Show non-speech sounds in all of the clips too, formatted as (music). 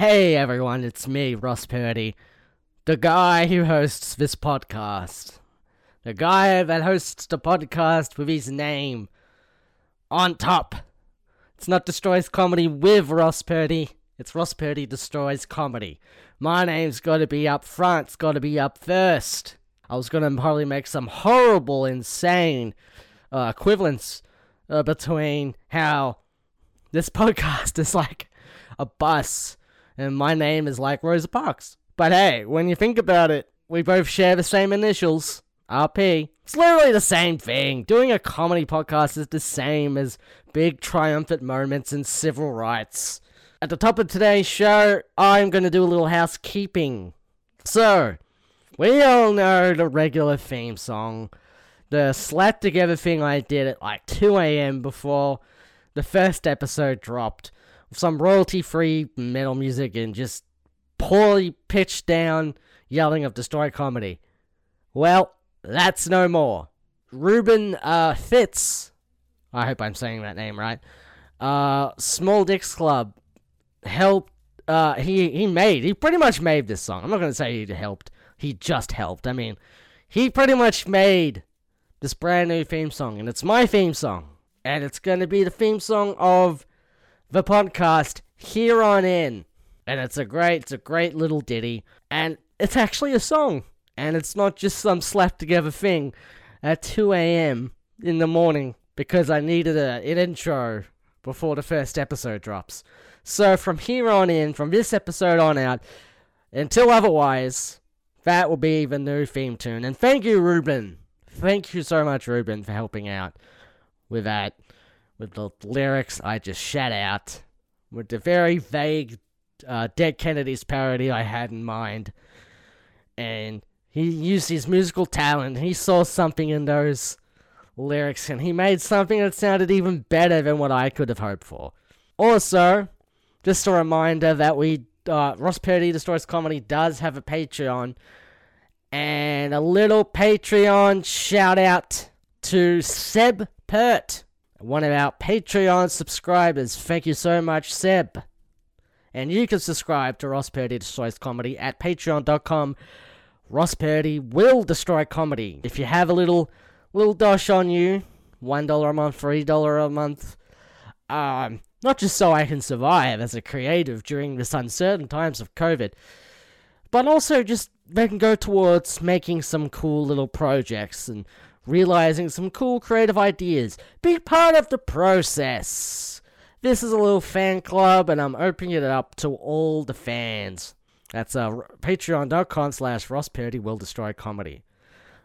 Hey everyone, it's me, Ross Purdy, the guy who hosts this podcast. The guy that hosts the podcast with his name on top. It's not Destroys Comedy with Ross Purdy, it's Ross Purdy Destroys Comedy. My name's gotta be up front, it's gotta be up first. I was gonna probably make some horrible, insane uh, equivalence uh, between how this (laughs) podcast is like a bus and my name is like Rosa Parks. But hey, when you think about it, we both share the same initials, RP. It's literally the same thing. Doing a comedy podcast is the same as big triumphant moments in civil rights. At the top of today's show, I'm going to do a little housekeeping. So, we all know the regular theme song. The slap together thing I did at like 2 a.m. before the first episode dropped. Some royalty free metal music and just poorly pitched down yelling of Destroy Comedy. Well, that's no more. Ruben uh, Fitz, I hope I'm saying that name right, uh, Small Dicks Club helped, uh, he, he made, he pretty much made this song. I'm not to say he helped, he just helped. I mean, he pretty much made this brand new theme song, and it's my theme song. And it's to be the theme song of the podcast here on in. And it's a great, it's a great little ditty. And it's actually a song. And it's not just some slapped together thing at 2 a.m. in the morning because I needed a, an intro before the first episode drops. So from here on in, from this episode on out, until otherwise, that will be the new theme tune. And thank you, Ruben. Thank you so much, Ruben, for helping out with that. With the lyrics I just shat out. With the very vague uh, Dead Kennedys parody I had in mind. And he used his musical talent. He saw something in those lyrics and he made something that sounded even better than what I could have hoped for. Also, just a reminder that we, uh, Ross Purdy Destroys Comedy does have a Patreon. And a little Patreon shout out to Seb Pert, one of our Patreon subscribers. Thank you so much, Seb. And you can subscribe to Ross Purdy Destroys Comedy at patreon.com. Ross Purdy will destroy comedy. If you have a little little dosh on you, one dollar a month, three dollar a month, um, not just so I can survive as a creative during this uncertain times of COVID, but also just they can go towards making some cool little projects and realizing some cool creative ideas. Be part of the process. This is a little fan club, and I'm opening it up to all the fans. That's uh, patreon.com slash Ross Purdy will destroy comedy.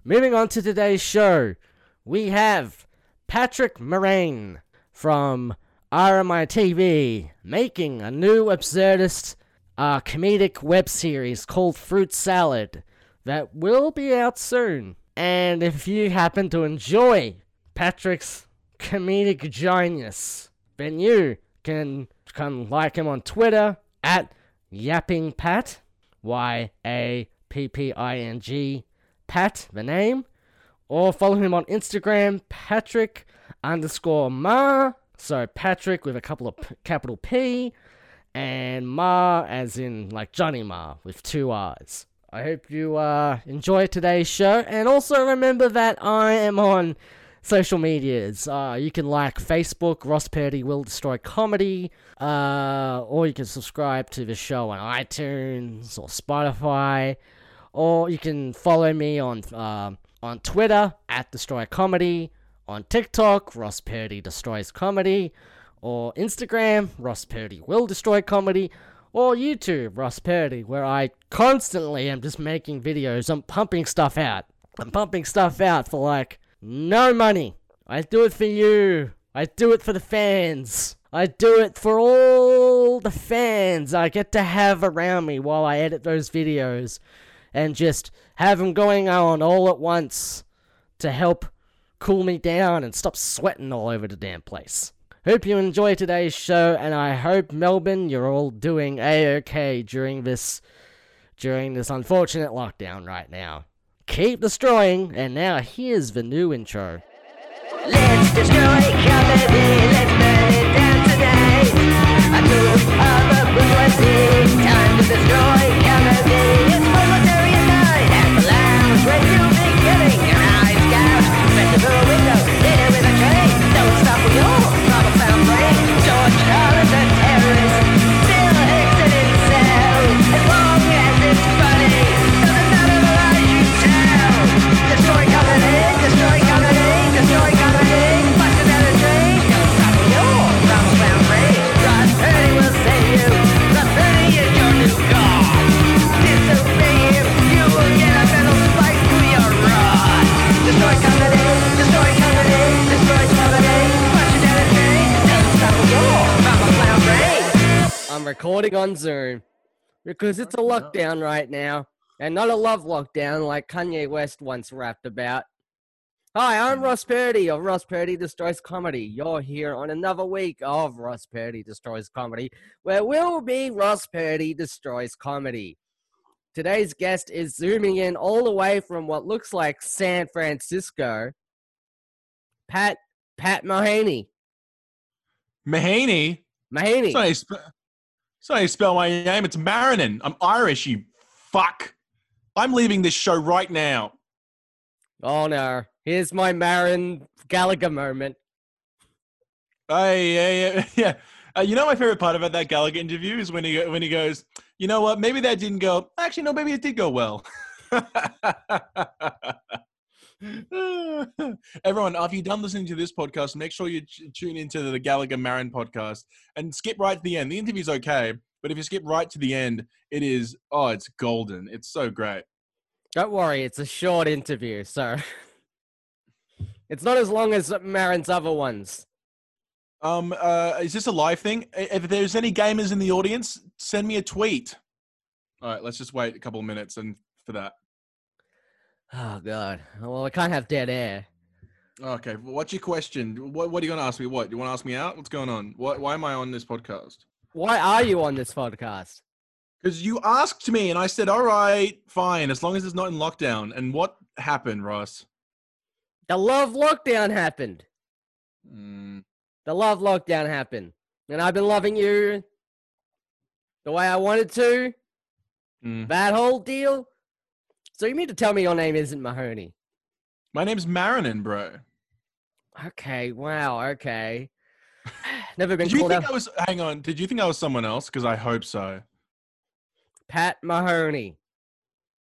Moving on to today's show, we have Patrick Moraine from RMITV making a new absurdist uh, comedic web series called Fruit Salad that will be out soon. And if you happen to enjoy Patrick's comedic genius, then you can come like him on Twitter at Yapping Pat, Y A P P I N G, Pat, the name, or follow him on Instagram, Patrick underscore Marr. So Patrick with a couple of p- capital P, and Marr as in like Johnny Marr with two R's. I hope you uh, enjoy today's show, and also remember that I am on social medias. Uh, you can like Facebook, Ross Purdy Will Destroy Comedy, uh, or you can subscribe to the show on iTunes or Spotify, or you can follow me on uh, on Twitter at Destroy Comedy, on TikTok, Ross Purdy Destroys Comedy, or Instagram, Ross Purdy Will Destroy Comedy, or YouTube, Ross Purdy, where I constantly am just making videos. I'm pumping stuff out. I'm pumping stuff out for like no money. I do it for you. I do it for the fans. I do it for all the fans I get to have around me while I edit those videos and just have them going on all at once to help cool me down and stop sweating all over the damn place. Hope you enjoy today's show, and I hope Melbourne, you're all doing a okay during this during this unfortunate lockdown right now. Keep destroying, and now here's the new intro. Let's destroy comedy, let's burn it down today. A group of time to destroy comedy. It's night at the lounge where you'll your eyes gouged. Festival window, dinner with a. Don't stop. Recording on Zoom because it's a lockdown right now, and not a love lockdown like Kanye West once rapped about. Hi, I'm Hmm. Ross Purdy of Ross Purdy Destroys Comedy. You're here on another week of Ross Purdy Destroys Comedy, where we'll be Ross Purdy Destroys Comedy. Today's guest is zooming in all the way from what looks like San Francisco. Pat Pat Mahaney. Mahaney. Mahaney. That's how, that's how you spell my name. It's Marinin. I'm Irish, you fuck. I'm leaving this show right now. Oh no. Here's my Maron Gallagher moment. Hey, yeah, yeah, (laughs) yeah. Uh, you know my favorite part about that Gallagher interview is when he when he goes, you know what? Maybe that didn't go. Actually, no, maybe it did go well. (laughs) (laughs) Everyone, after you're done listening to this podcast, make sure you tune into the Gallagher Maron podcast and skip right to the end. The interview's okay, but if you skip right to the end, it is oh, it's golden. It's so great. Don't worry, it's a short interview, so (laughs) it's not as long as Maron's other ones. Um, uh, is this a live thing? If there's any gamers in the audience, send me a tweet. All right, let's just wait a couple of minutes and for that. Oh god. Well, I can't have dead air. Okay, well, what's your question? What What are you going to ask me? What do you want to ask me out? What's going on? Why Why am I on this podcast? Why are you on this podcast? Because you asked me, and I said, "All right, fine, as long as it's not in lockdown." And what happened, Ross? The love lockdown happened. Mm, The love lockdown happened. And I've been loving you the way I wanted to. mm. That whole deal. So you mean to tell me your name isn't Mahoney? My name's Marinin, bro. Okay, wow, okay. (sighs) Never been Did you called think out I was? Hang on. Did you think I was someone else? Because I hope so. Pat Mahoney.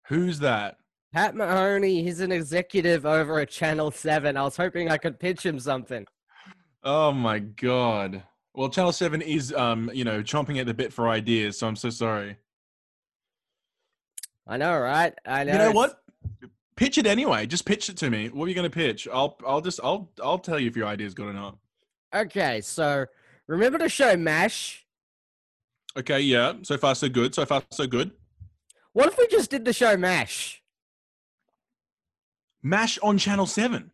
Who's that? Pat Mahoney, he's an executive over at Channel 7. I was hoping I could pitch him something. Oh my god. Well, Channel Seven is, um, you know, chomping at the bit for ideas. So I'm so sorry. I know, right? I know. You know what? Pitch it anyway. Just pitch it to me. What are you going to pitch? I'll, I'll just, I'll, I'll tell you if your idea is good or not. Okay, so remember the show MASH? Okay. Yeah. So far, so good. So far, so good. What if we just did the show MASH? Mash on Channel Seven.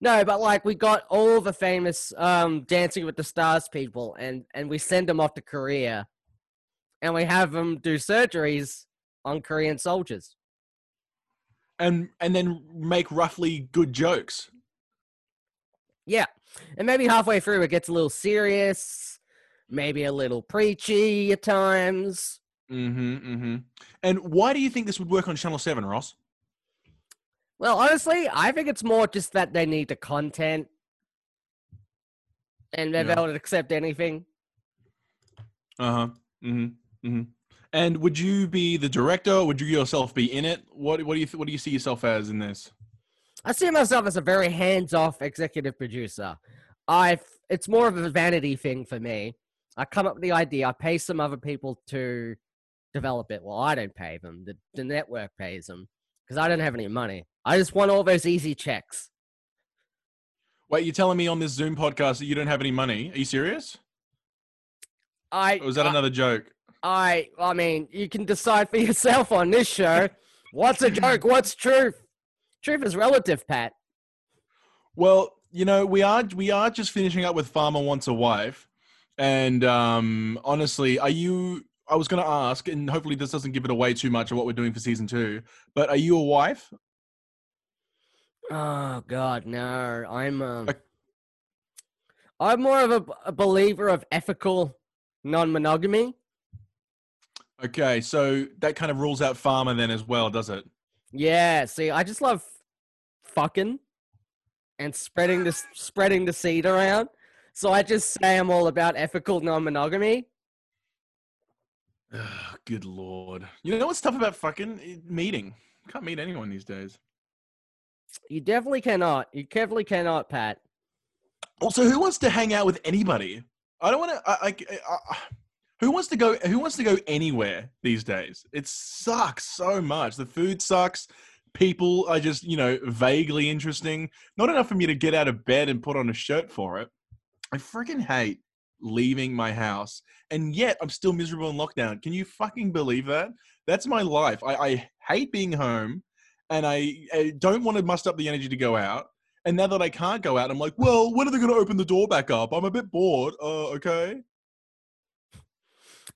No, but like we got all the famous um, Dancing with the Stars people, and and we send them off to Korea, and we have them do surgeries on Korean soldiers. and and then make roughly good jokes. Yeah, and maybe halfway through it gets a little serious, maybe a little preachy at times. Mm-hmm. Mm-hmm. And why do you think this would work on Channel Seven, Ross? Well, honestly, I think it's more just that they need the content, and they're Yeah. able to accept anything. Uh huh. Mm-hmm. Mm-hmm. And would you be the director? Would you yourself be in it? What What do you th- What do you see yourself as in this? I see myself as a very hands-off executive producer. I it's more of a vanity thing for me. I come up with the idea, I pay some other people to develop it. Well, I don't pay them. The, the network pays them because I don't have any money. I just want all those easy checks. Wait, you're telling me on this Zoom podcast that you don't have any money? Are you serious? I Or was that I, another joke? I I mean, you can decide for yourself on this show. What's a joke? (clears throat) What's truth? Truth is relative, Pat. Well, you know, we are we are just finishing up with Farmer Wants a Wife, and um, honestly, are you? I was going to ask, and hopefully this doesn't give it away too much of what we're doing for season two. But are you a wife? Oh God, no! I'm um, I'm more of a, a believer of ethical non-monogamy. Okay, so that kind of rules out Farmer then as well, does it? Yeah, see, I just love fucking and spreading this spreading the seed around. So I just say I'm all about ethical non-monogamy. Ugh, good lord! You know what's tough about fucking meeting? Can't meet anyone these days. You definitely cannot. You definitely cannot, Pat. Also, who wants to hang out with anybody? I don't want to. I, I, I, who wants to go? Who wants to go anywhere these days? It sucks so much. The food sucks. People are just you know vaguely interesting. Not enough for me to get out of bed and put on a shirt for it. I freaking hate leaving my house, and yet I'm still miserable in lockdown. Can you fucking believe that? That's my life. I, I hate being home, and I, I don't want to muster up the energy to go out. And now that I can't go out, I'm like, well, when are they going to open the door back up? I'm a bit bored. Uh, okay.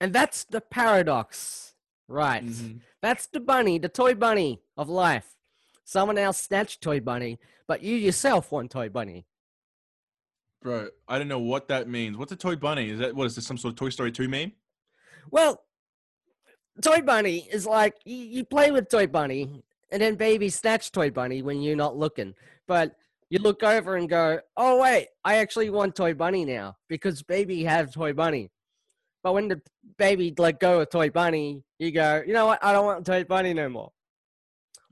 And that's the paradox, right? Mhm. That's the bunny, the toy bunny of life. Someone else snatched toy bunny, but you yourself want toy bunny. Bro, I don't know what that means. What's a toy bunny? Is that what is this some sort of Toy Story 2 meme? Well, toy bunny is like you, you play with toy bunny, and then baby snatch toy bunny when you're not looking. But you look over and go, "Oh wait, I actually want toy bunny now because baby has toy bunny." But when the baby let go of toy bunny, you go, "You know what? I don't want toy bunny no more."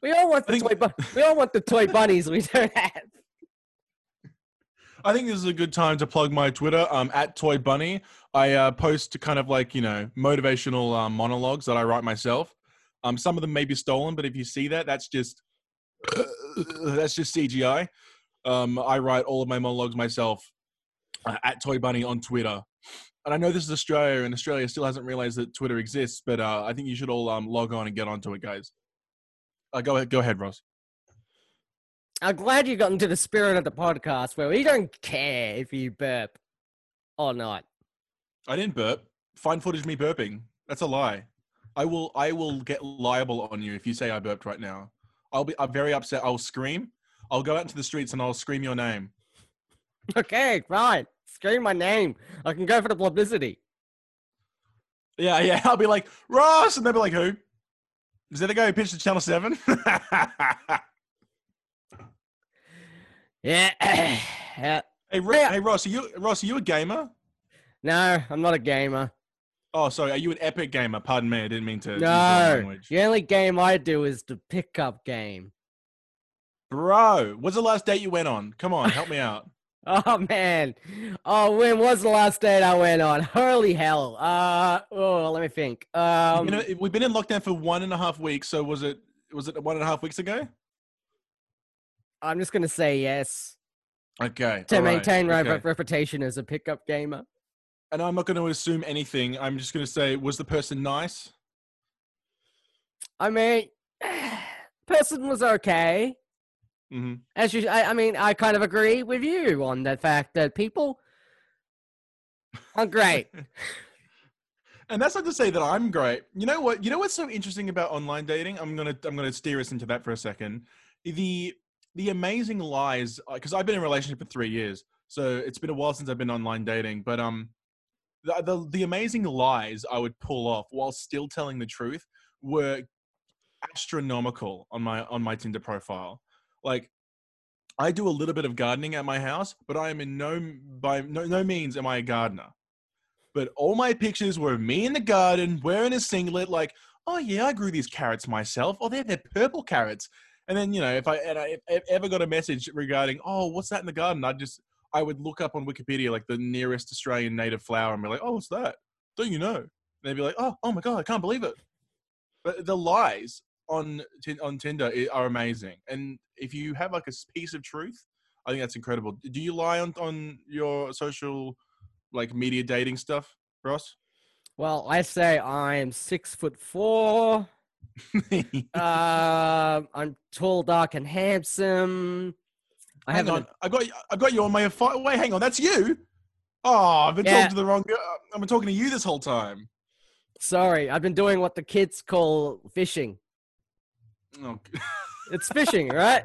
We all want the think- toy bu- We all want the toy bunnies we don't have. I think this is a good time to plug my Twitter, um, at Toy Bunny. I uh, post kind of like, you know, motivational um, monologues that I write myself. Um, some of them may be stolen, but if you see that, that's just (coughs) that's just CGI. Um, I write all of my monologues myself uh, at Toy Bunny on Twitter. And I know this is Australia, and Australia still hasn't realized that Twitter exists, but uh, I think you should all um, log on and get onto it, guys. Uh, go ahead, go ahead, Ross. I'm glad you got into the spirit of the podcast where we don't care if you burp or not. I didn't burp. Find footage of me burping. That's a lie. I will. I will get liable on you if you say I burped right now. I'll be. I'm very upset. I'll scream. I'll go out into the streets and I'll scream your name. Okay, right. Scream my name. I can go for the publicity. Yeah, yeah. (laughs) I'll be like Ross, and they'll be like, "Who? Is that the guy who pitched to Channel 7? (laughs) (clears throat) Yeah. hey, Ro- Yeah. hey, Ross. Are you Ross? Are you a gamer? No, I'm not a gamer. Oh, sorry. Are you an epic gamer? Pardon me. I didn't mean to. No. The only game I do is the pickup game. Bro, what's the last date you went on? Come on, help me out. (laughs) Oh man. Oh, when was the last date I went on? Holy hell. Uh oh, let me think. Um you know, we've been in lockdown for one and a half weeks. So was it? Was it one and a half weeks ago? I'm just gonna say yes. Okay. To right, maintain my okay. reputation as a pickup gamer. And I'm not going to assume anything. I'm just going to say, was the person nice? I mean (sighs) person was okay. Hmm As you, I, I mean, I kind of agree with you on the fact that people (laughs) are great. And that's not to say that I'm great. You know what? You know what's so interesting about online dating? I'm gonna I'm gonna steer us into that for a second. The the amazing lies, because I've been in a relationship for three years, so it's been a while since I've been online dating. But um, the the, the amazing lies I would pull off while still telling the truth were astronomical on my on my Tinder profile. Like, I do a little bit of gardening at my house, but I am in no by no, no means am I a gardener. But all my pictures were of me in the garden wearing a singlet, like, oh yeah, I grew these carrots myself. Oh, they're they're purple carrots. And then you know, if I and I if ever got a message regarding, oh, what's that in the garden? I just I would look up on Wikipedia like the nearest Australian native flower and be like, oh, what's that? Don't you know? And they'd be like, oh, oh my god, I can't believe it. But the lies on on Tinder are amazing, and if you have like a piece of truth, I think that's incredible. Do you lie on on your social like media dating stuff, Ross? Well, I say I'm six foot four. (laughs) Um, I'm tall, dark, and handsome. I hang haven't. on, I got I got you on my fi- wait. Hang on, that's you. Oh, I've been Yeah. talking to the wrong. girl. I've been talking to you this whole time. Sorry, I've been doing what the kids call fishing. Oh. It's fishing, right?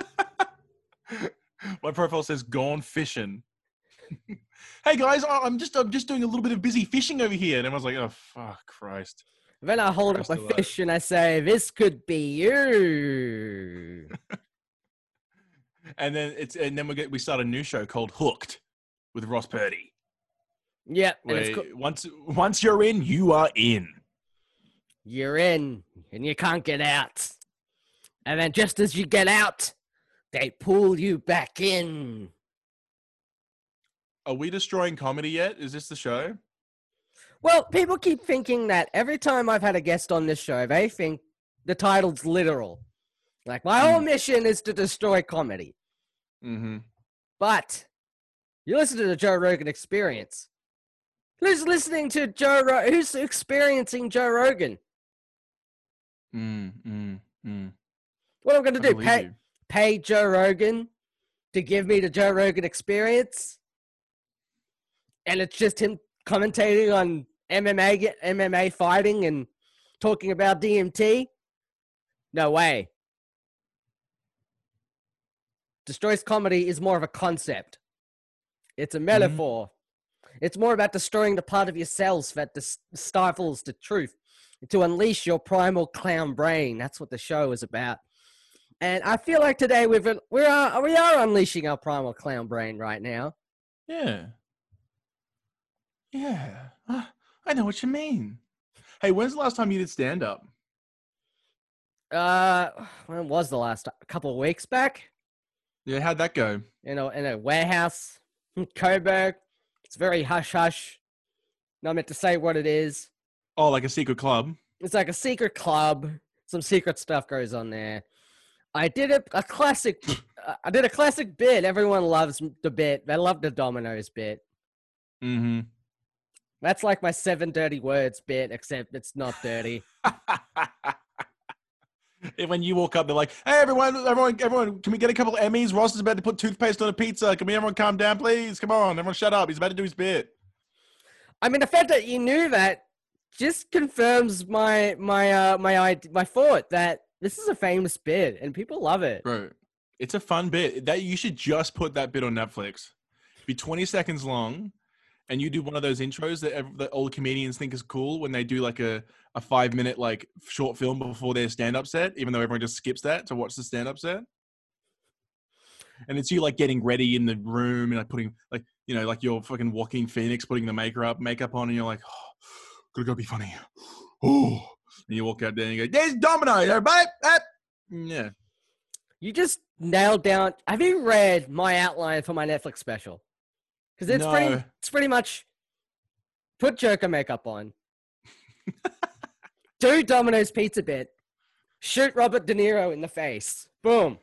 (laughs) my profile says "gone fishing." (laughs) hey guys, I'm just I'm just doing a little bit of busy fishing over here, and everyone's like, "Oh fuck, Christ!" Then I hold up Christ a alive. fish and I say, "This could be you." (laughs) And then it's and then we get we start a new show called Hooked with Ross Purdy. Yep, and it's Where co- once once you're in, you are in. You're in and you can't get out. And then just as you get out, they pull you back in. Are we destroying comedy yet? Is this the show? Well, people keep thinking that every time I've had a guest on this show, they think the title's literal. Like, my whole mission is to destroy comedy. Mm-hmm. But You listen to the Joe Rogan Experience. Who's listening to Joe? Ro- who's experiencing Joe Rogan? Mm, mm, mm. What am I going to do? Pay you. pay Joe Rogan to give me the Joe Rogan Experience, and it's just him commentating on MMA, MMA fighting, and talking about DMT. No way. Destroys comedy is more of a concept. It's a metaphor. It's more about destroying the part of yourselves that dis- stifles the truth to unleash your primal clown brain. That's what the show is about. And I feel like today we've we are we are unleashing our primal clown brain right now. Yeah. Yeah. Ah, I know what you mean. Hey, when's the last time you did stand up? Uh, when was the last? A couple of weeks back. Yeah, how'd that go? You know, in a warehouse, in Coburg. It's very hush hush. Not meant to say what it is. Oh, like a secret club. It's like a secret club. Some secret stuff goes on there. I did a, a classic. uh, I did a classic bit. Everyone loves the bit. They love the Domino's bit. Mm-hmm. That's like my seven dirty words bit, except it's not dirty. (laughs) When you walk up, they're like, "Hey, everyone, everyone, everyone! Can we get a couple of Emmys? Ross is about to put toothpaste on a pizza. Can we everyone calm down, please? Come on, everyone, shut up. He's about to do his bit." I mean, the fact that you knew that just confirms my my uh my my thought that this is a famous bit and people love it. Bro, it's a fun bit. That you should just put that bit on Netflix. Be 20 seconds long, and you do one of those intros that, ev- that all comedians think is cool when they do like a, a five minute like short film before their stand up set, even though everyone just skips that to watch the stand up set. And it's you like getting ready in the room and like putting like you know like you're fucking Joaquin Phoenix putting the makeup makeup on and you're like, oh, gotta go be funny. Oh, and you walk out there and you go, "There's Domino's, everybody." Ah. Yeah. You just nailed down. Have you read my outline for my Netflix special? Because it's pretty. It's pretty much put Joker makeup on, (laughs) do Domino's pizza bit, shoot Robert De Niro in the face. Boom.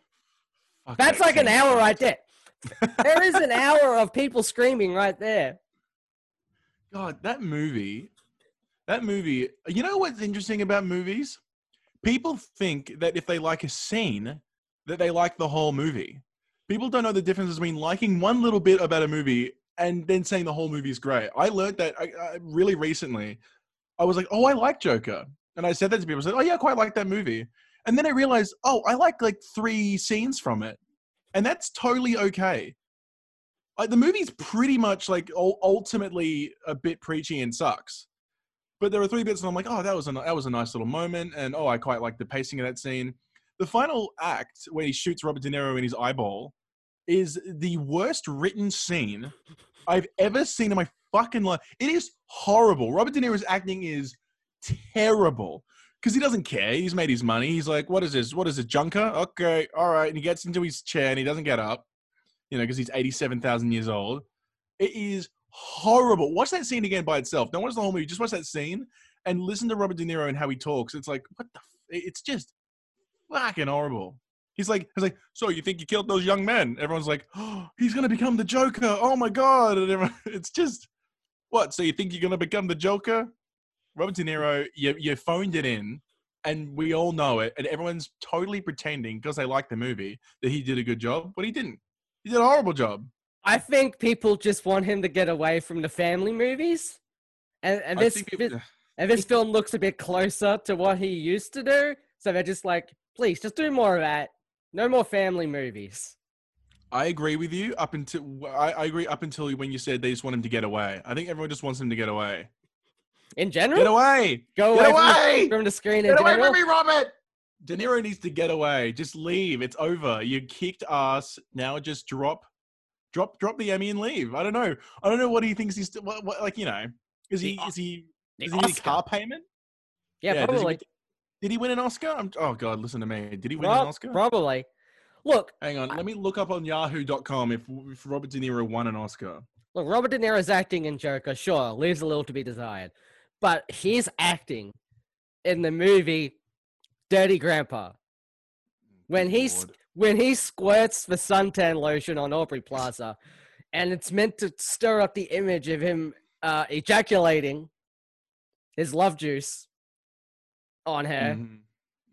Fuck, That's like an hour right there. (laughs) There is an hour of people screaming right there. God, that movie, that movie. You know what's interesting about movies? People think that if they like a scene, that they like the whole movie. People don't know the difference between liking one little bit about a movie and then saying the whole movie is great. I learned that I, I, really recently. I was like, "Oh, I like Joker," and I said that to people. I said, "Oh yeah, I quite like that movie." And then I realized, "Oh, I like like three scenes from it," and that's totally okay. Like the movie's pretty much like ultimately a bit preachy and sucks. But there are three bits, and I'm like, oh, that was a that was a nice little moment, and oh, I quite like the pacing of that scene. The final act where he shoots Robert De Niro in his eyeball is the worst written scene I've ever seen in my fucking life. It is horrible. Robert De Niro's acting is terrible because he doesn't care. He's made his money. He's like, what is this? What is this? Junker? Okay, all right. And he gets into his chair and he doesn't get up, you know, because he's 87,000 years old. It is horrible. Watch that scene again by itself. Don't watch the whole movie. Just watch that scene and listen to Robert De Niro and how he talks. It's like, what the? F-? It's just fucking horrible. He's like, he's like, so you think you killed those young men? Everyone's like, oh, he's gonna become the Joker. Oh my god! And everyone, (laughs) it's just, what? So you think you're gonna become the Joker? Robert De Niro, you you phoned it in, and we all know it, and everyone's totally pretending because they like the movie that he did a good job, but he didn't. He did a horrible job. I think people just want him to get away from the family movies, and, and this it- and this film looks a bit closer to what he used to do. So they're just like, please, just do more of that. No more family movies. I agree with you up until I, I agree up until when you said they just want him to get away. I think everyone just wants him to get away. In general, Get away! go Get away, from the- away! From, the screen Get away general. from me, Robert! De Niro needs to get away. Just leave. It's over. You kicked ass. Now just drop, drop, drop the Emmy and leave. I don't know. I don't know what he thinks he's what, what, like. You know, is he is he is he a Oscar. car payment? Yeah, he probably. Did he win an Oscar? I'm, oh God, listen to me. Did he win an Oscar? Probably. Look, Hang on. Let me look up on Yahoo.com if, if Robert De Niro won an Oscar. look. Robert De Niro's acting in Joker, sure, leaves a little to be desired, but his acting in the movie Dirty Grandpa, when he's Lord. When he squirts the suntan lotion on Aubrey Plaza, and it's meant to stir up the image of him uh, ejaculating his love juice on her. Mhm.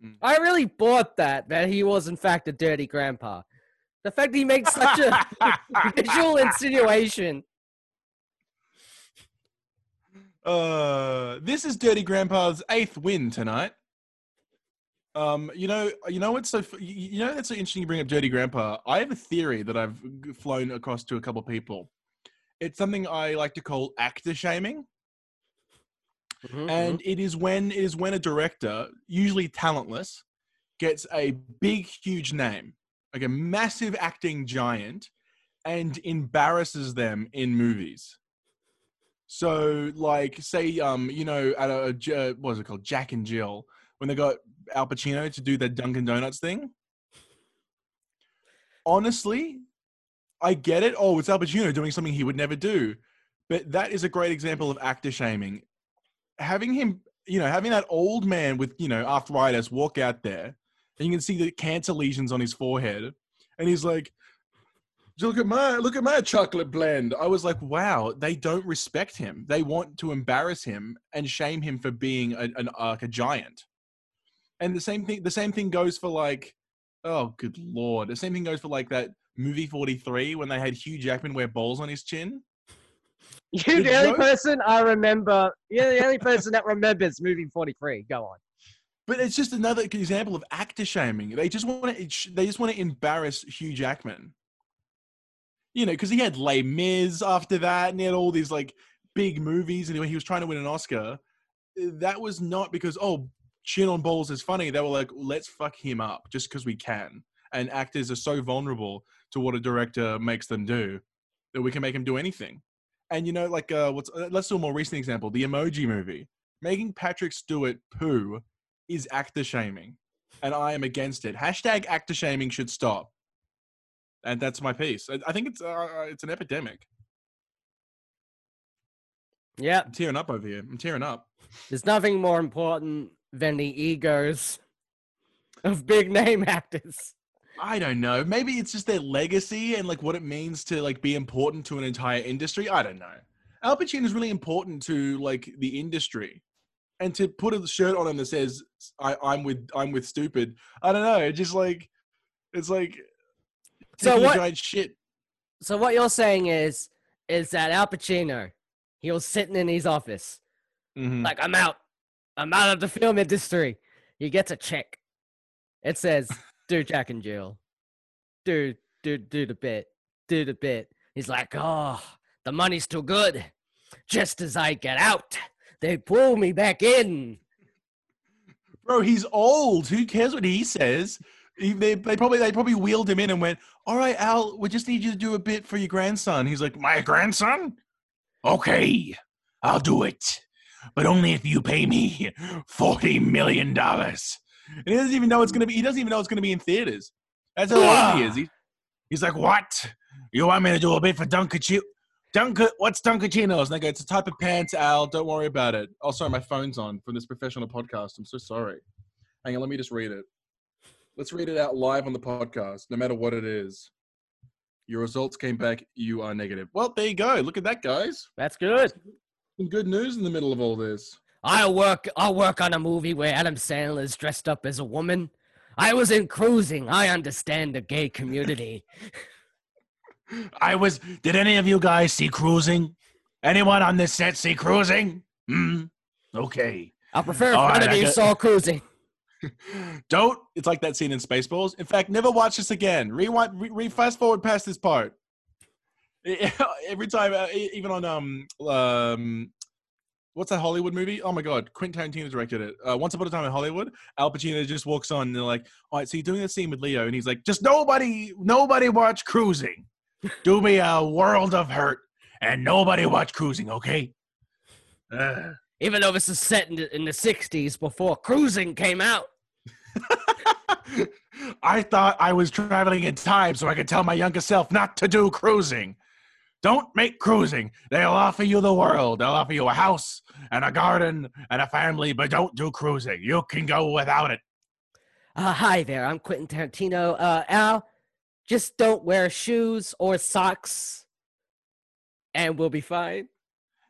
Mm. I really bought that that he was in fact a dirty grandpa. The fact that he makes such a (laughs) visual insinuation. Uh, this is Dirty Grandpa's eighth win tonight. Um, you know, you know what's so you know that's so interesting. You bring up Dirty Grandpa. I have a theory that I've flown across to a couple people. It's something I like to call actor shaming, Mm-hmm, and it is when it is when a director, usually talentless, gets a big, huge name, like a massive acting giant, and embarrasses them in movies. So, like, say, um, you know, at a what was it called, Jack and Jill, when they got Al Pacino to do the Dunkin' Donuts thing. Honestly, I get it. Oh, it's Al Pacino doing something he would never do, but that is a great example of actor shaming. Having him, you know, having that old man with you know arthritis walk out there, and you can see the cancer lesions on his forehead, and he's like, look at my look at my chocolate blend. I was like, wow, they don't respect him. They want to embarrass him and shame him for being a, an like a giant. And the same thing the same thing goes for like, oh good lord, the same thing goes for like that movie forty three when they had Hugh Jackman wear balls on his chin. (laughs) You're The the only joke- person I remember. You're the only person that remembers movie 43. Go on. But it's just another example of actor shaming. They just want to they just want to embarrass Hugh Jackman. You know, because he had Les Mis after that, and he had all these like big movies, and he was trying to win an Oscar. Eh, that was not because oh, chin on balls is funny. They were like, let's fuck him up just because we can. And actors are so vulnerable to what a director makes them do that we can make him do anything. And you know, like uh, what's uh, let's do a more recent example: the Emoji Movie. Making Patrick Stewart poo is actor shaming, and I am against it. Hashtag actor shaming should stop. And that's my piece. I, I think it's uh, it's an epidemic. Yeah, I'm tearing up over here. I'm tearing up. there's nothing more important than the egos of big name (laughs) actors. I don't know. Maybe it's just their legacy and like what it means to like be important to an entire industry. I don't know. Al Pacino is really important to like the industry, and to put a shirt on him that says I, "I'm with I'm with stupid." I don't know. It's just like it's like So what- giant shit. So what you're saying is, is that Al Pacino, he was sitting in his office, Mhm. like I'm out, I'm out of the film industry. He gets a check. It says, "Do Jack and Jill, do do do the bit, do the bit." He's like, "Oh, the money's too good." Just as I get out, they pull me back in. Bro, he's old. Who cares what he says? They, they probably they probably wheeled him in and went, "All right, Al, we just need you to do a bit for your grandson." He's like, "My grandson? Okay, I'll do it, but only if you pay me forty million dollars." And he doesn't even know it's gonna be. He doesn't even know it's gonna be in theaters. That's how old he is. He, he's like, "What? You want me to do a bit for Dunkaccino? Dunka, what's Dunkaccino's?" And they go, "It's a type of pants, Al. Don't worry about it." Oh, sorry, my phone's on from this professional podcast. I'm so sorry. Hang on, let me just read it. Let's read it out live on the podcast, no matter what it is. Your results came back. You are negative. Well, there you go. Look at that, guys. That's good. Some good news in the middle of all this. I'll work. I'll work on a movie where Adam Sandler is dressed up as a woman. I was in cruising. I understand the gay community. (laughs) I was. Did any of you guys see Cruising? Anyone on this set see Cruising? Hmm. Okay. I prefer if All none right, of you got- saw cruising. (laughs) Don't. It's like that scene in Spaceballs. In fact, never watch this again. Rewind. Re, re fast forward past this part. (laughs) Every time, uh, even on um um, what's that Hollywood movie? Oh my God, Quentin Tarantino directed it. Uh, Once Upon a Time in Hollywood. Al Pacino just walks on and they're like, "All right, so you're doing this scene with Leo," and he's like, "Just nobody, nobody watch Cruising. Do me a world of hurt, and nobody watch Cruising, okay?" Uh, Even though this is set in the, in the 60s before cruising came out. (laughs) I thought I was traveling in time so I could tell my younger self not to do cruising. Don't make cruising. They'll offer you the world. They'll offer you a house and a garden and a family, but don't do cruising. You can go without it. Uh, hi there, I'm Quentin Tarantino. Uh, Al, just don't wear shoes or socks and we'll be fine.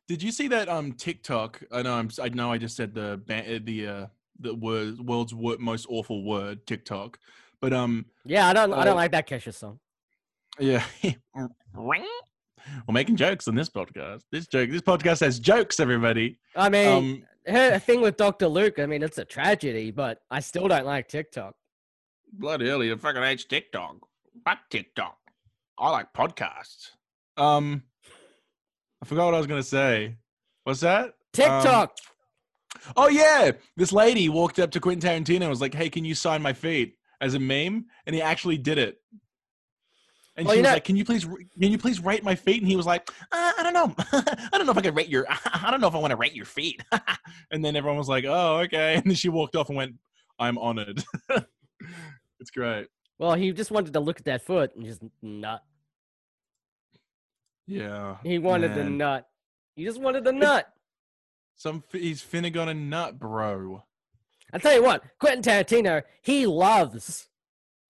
Did you see that um TikTok? I know I'm I know I just said the uh, the uh the word world's wor- most awful word TikTok, but um Yeah, I don't. I Uh, don't like that Kesha song. yeah. (laughs) We're making jokes on this podcast. This joke, this podcast has jokes. Everybody. I mean, Um, her thing with Dr. Luke. I mean, it's a tragedy, but I still don't like TikTok. bloody hell, you fucking hates TikTok. Fuck TikTok. I like podcasts. Um, I forgot what I was gonna say. What's that? Um, TikTok. Oh yeah, this lady walked up to Quentin Tarantino and was like, "Hey, can you sign my feet?" as a meme, and he actually did it. And Well, she was know- like, "Can you please, can you please rate my feet?" And he was like, uh, "I don't know, (laughs) I don't know if I can rate your, (laughs) I don't know if I want to rate your feet." (laughs) and then everyone was like, "Oh, okay." And then she walked off and went, "I'm honored." it's great. well, he just wanted to look at that foot and just nut. Yeah. He wanted the nut. He just wanted the nut. Some f- he's finna gonna nut, bro. I tell you what, Quentin Tarantino, he loves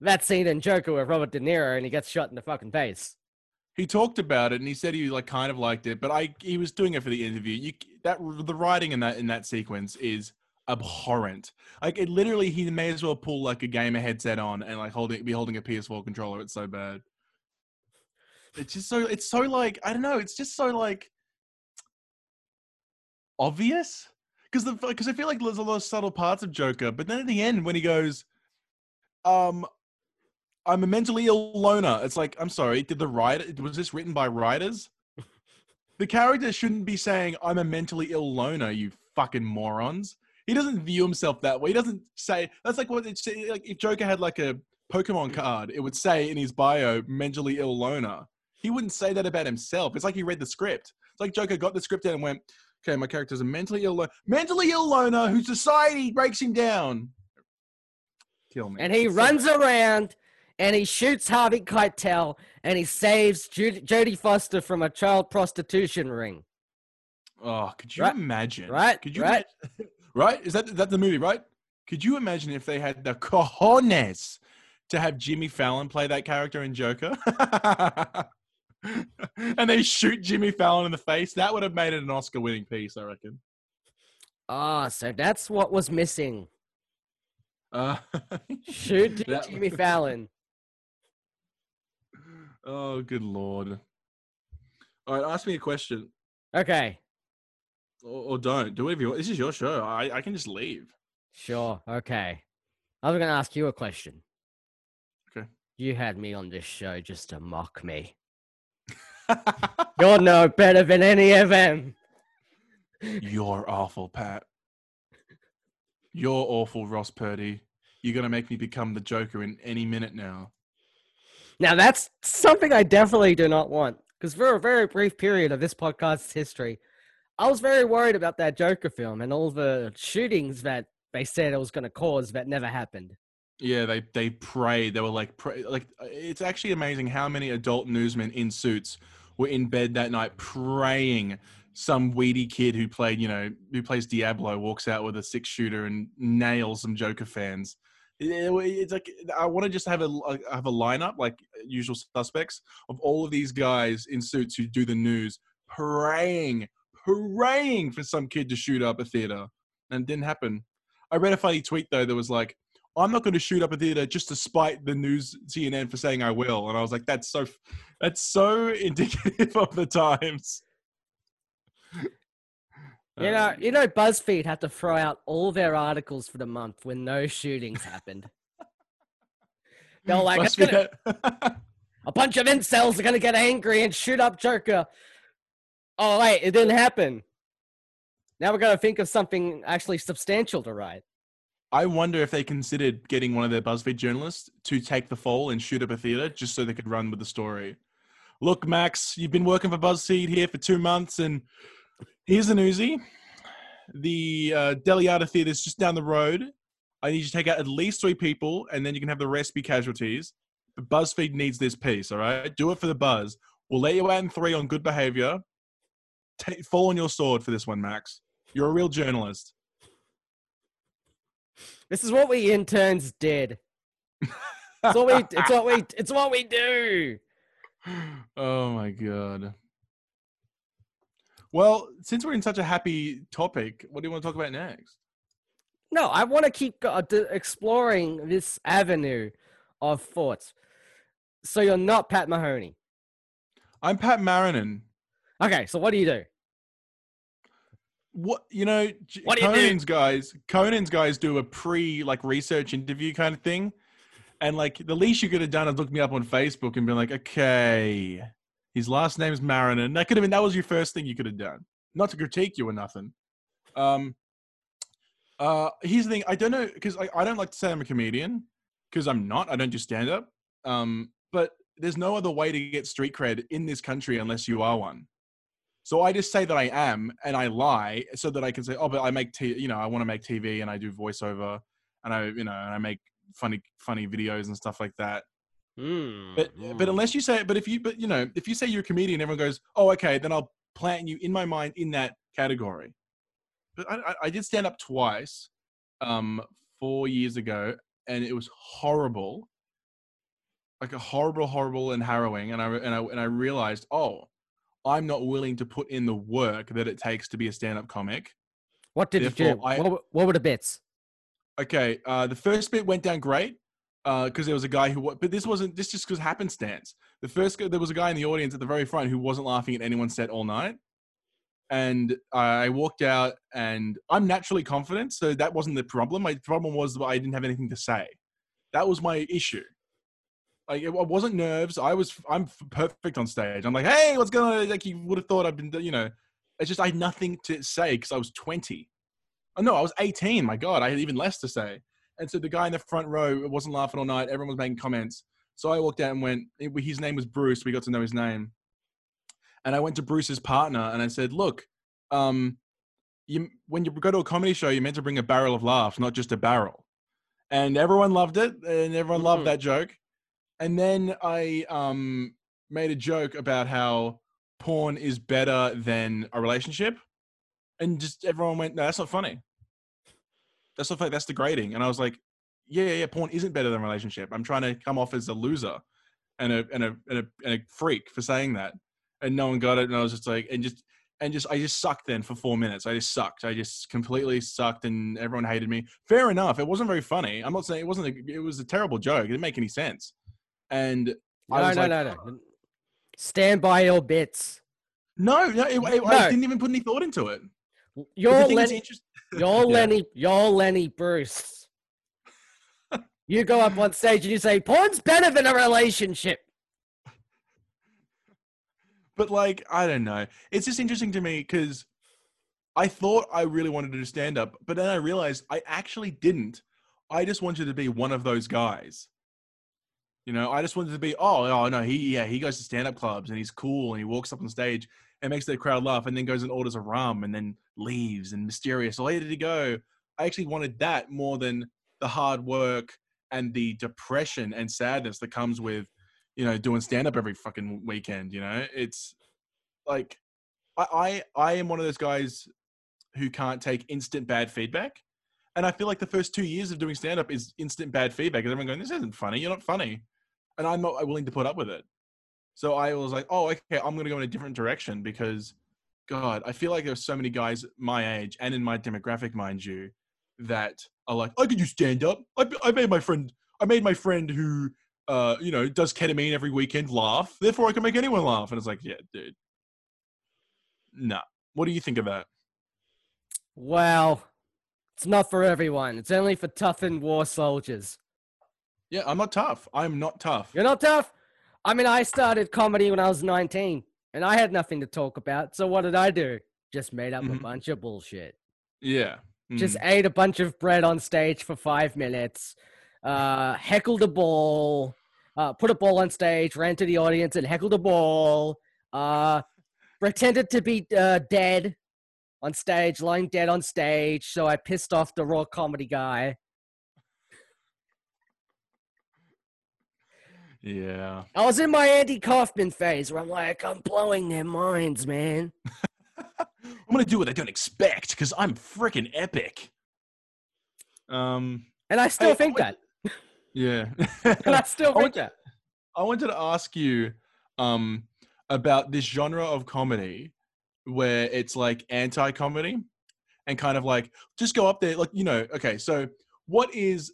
that scene in Joker with Robert De Niro and he gets shot in the fucking face. He talked about it and he said he like kind of liked it, but I he was doing it for the interview. You that the writing in that in that sequence is abhorrent. Like it literally, he may as well pull like a gamer headset on and like holding be holding a PS4 controller. It's so bad. It's just so it's so like I don't know. It's just so like obvious because the because I feel like there's a lot of subtle parts of Joker, but then at the end when he goes, um, I'm a mentally ill loner. It's like, I'm sorry, did the writer was this written by writers? (laughs) the character shouldn't be saying, I'm a mentally ill loner, you fucking morons. He doesn't view himself that way. He doesn't say that's like what it's like if Joker had like a Pokemon card, it would say in his bio, mentally ill loner. He wouldn't say that about himself. It's like he read the script. It's like Joker got the script in and went, okay, my character's a mentally ill lo- mentally ill loner whose society breaks him down. Kill me. And he It's so runs around and he shoots Harvey Keitel and he saves Jodie Foster from a child prostitution ring. Oh, could you Right, imagine? right, Could you right. ima- (laughs) right? Is that is that the movie, right? Could you imagine if they had the cojones to have Jimmy Fallon play that character in Joker? (laughs) and they shoot Jimmy Fallon in the face. That would have made it an Oscar winning piece, I reckon. Ah, so that's what was missing. Uh, (laughs) Shoot that- Jimmy Fallon. Oh, good lord. All right, ask me a question. Okay, Or, or don't. Do whatever you want. This is your show. I, I can just leave. sure. Okay. I was going to ask you a question. Okay. You had me on this show just to mock me. (laughs) You're no better than any of them. You're awful, Pat. You're awful, Ross Purdy. You're gonna make me become the Joker in any minute now. Now, that's something I definitely do not want. Because for a very brief period of this podcast's history, I was very worried about that Joker film and all the shootings that they said it was going to cause that never happened. Yeah, they they prayed. They were like, pray, like uh, it's actually amazing how many adult newsmen in suits were in bed that night praying. Some weedy kid who played, you know, who plays Diablo walks out with a six shooter and nails some Joker fans. It- it- it's like I want to just have a like, uh, have a lineup like usual suspects of all of these guys in suits who do the news praying, praying for some kid to shoot up a theater, and it didn't happen. I read a funny tweet though that was like, I'm not going to shoot up a theater just to spite the news CNN for saying I will. And I was like, that's so, that's so (laughs) indicative of the times. You know, Um, you know, BuzzFeed had to throw out all their articles for the month when no shootings happened. (laughs) They're like, it's must be gonna- (laughs) a bunch of incels are gonna get angry and shoot up Joker. Oh wait, it didn't happen. Now we're gonna think of something actually substantial to write. I wonder if they considered getting one of their BuzzFeed journalists to take the fall and shoot up a theater just so they could run with the story. Look, Max, you've been working for BuzzFeed here for two months, and here's the newsie. The uh, Deliata Theater is just down the road. I need you to take out at least three people, and then you can have the rest be casualties. But BuzzFeed needs this piece, all right? Do it for the buzz. We'll let you out in three on good behavior. Take, fall on your sword for this one, Max. You're a real journalist. This is what we interns did. It's what we. It's what we. It's what we do. (laughs) oh my god. Well, since we're in such a happy topic, what do you want to talk about next? No, I want to keep uh, exploring this avenue of thoughts. So you're not Pat Mahoney. I'm Pat Marinan. Okay, so what do you do? What you know, What do you do? Conan's guys, Conan's guys do a pre like research interview kind of thing, and like the least you could have done is look me up on Facebook and be like, okay, his last name's Marinan. That could have been that was your first thing you could have done, not to critique you or nothing. Um, uh, here's the thing, I don't know because I, I don't like to say I'm a comedian because I'm not. I don't do stand up. Um, but there's no other way to get street cred in this country unless you are one. So I just say that I am, and I lie so that I can say, oh, but I make, t- you know, I want to make TV and I do voiceover, and I, you know, and I make funny, funny videos and stuff like that. Hmm. But but unless you say, but if you, but you know, if you say you're a comedian, everyone goes, oh, okay, then I'll plant you in my mind in that category. But I, I, I did stand up twice, um, four years ago, and it was horrible, like a horrible, horrible and harrowing. And I and I and I realized, oh, I'm not willing to put in the work that it takes to be a stand-up comic. what did you do? I- what, were- what were the bits? Okay, uh, the first bit went down great Uh, because there was a guy who, but this wasn't this just because happenstance. The first, there was a guy in the audience at the very front who wasn't laughing at anyone's set all night, and I walked out, and I'm naturally confident, so that wasn't the problem. My problem was that I didn't have anything to say. That was my issue. Like it, it wasn't nerves. I was I'm perfect on stage. I'm like, hey, what's going on? Like you would have thought I've been, you know. It's just I had nothing to say because I was 20. Oh no, I was 18. My God, I had even less to say. And so the guy in the front row wasn't laughing all night. Everyone was making comments. So I walked out and went. His name was Bruce. We got to know his name. And I went to Bruce's partner and I said, "Look, um, you when you go to a comedy show, you're meant to bring a barrel of laughs, not just a barrel." And everyone loved it, and everyone loved Mhm. that joke. And then I um made a joke about how porn is better than a relationship, and just everyone went, "No, that's not funny." That's funny. That's degrading. And I was like, yeah, yeah, yeah, porn isn't better than a relationship. I'm trying to come off as a loser and a and a and a, and a freak for saying that. And no one got it. And I was just like, and just and just I just sucked then for four minutes. I just sucked. I just completely sucked, and everyone hated me. Fair enough. It wasn't very funny. I'm not saying it wasn't. A, it was a terrible joke. It didn't make any sense. And I No, was no, like, no, no. Stand by your bits. no, no, it, it- No. I didn't even put any thought into it. You're interest- You're Yeah. Lenny. You're Lenny Bruce. you go up on stage and you say, "Porn's better than a relationship." but like i don't know it's just interesting to me because i thought i really wanted to do stand up but then i realized i actually didn't i just wanted to be one of those guys you know i just wanted to be oh oh no he yeah he goes to stand up clubs and he's cool and he walks up on stage and makes the crowd laugh and then goes and orders a rum and then leaves and mysterious. Did he go. I actually wanted that more than the hard work and the depression and sadness that comes with you know doing stand up every fucking weekend you know? It's like I, I i am one of those guys who can't take instant bad feedback. And i feel like the first two years of doing stand up is instant bad feedback. And everyone going this isn't funny. You're not funny. And i'm not willing to put up with it so i was like oh okay i'm going to go in a different direction because god i feel like there's so many guys my age and in my demographic mind you that are like i could do stand up I, I made my friend i made my friend who uh, you know, does ketamine every weekend laugh. Therefore, I can make anyone laugh. And it's like, yeah, dude. No. What do you think of that? Well, it's not for everyone. It's only for tough and war soldiers. Yeah, I'm not tough. I'm not tough. You're not tough. I mean, I started comedy when I was 19, and I had nothing to talk about. So what did I do? Just made up a Mhm. bunch of bullshit. Yeah. Just Mm. ate a bunch of bread on stage for five minutes, uh, heckled a ball, uh, put a ball on stage, ran to the audience and heckled a ball, uh, pretended to be uh, dead on stage, lying dead on stage. So I pissed off the raw comedy guy. Yeah. I was in my Andy Kaufman phase where I'm like, I'm blowing their minds, man. (laughs) I'm gonna do what I don't expect because I'm freaking epic. Um. And I still think wait- that. (laughs) Yeah. (laughs) And I still I think want- that. I wanted to ask you um, about this genre of comedy where it's like anti-comedy and kind of like just go up there like you know okay so what is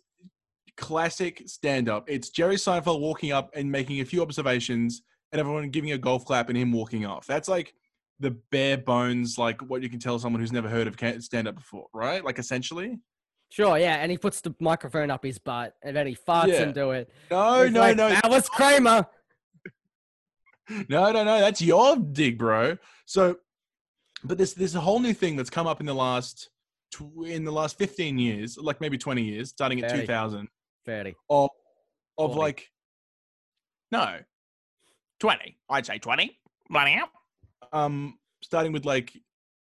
classic stand-up it's jerry seinfeld walking up and making a few observations and everyone giving a golf clap and him walking off that's like the bare bones like what you can tell someone who's never heard of stand-up before right like essentially Sure, yeah, and he puts the microphone up his butt and then he farts Yeah. into it. no He's no like, no That was Kramer. (laughs) no, no, no. That's your dig, bro. So, but there's there's a whole new thing that's come up in the last in the last 15 years, like maybe 20 years, starting at Thirty. 2000, Thirty. of of 40. like no. 20 i'd say 20 Running out. Um starting with like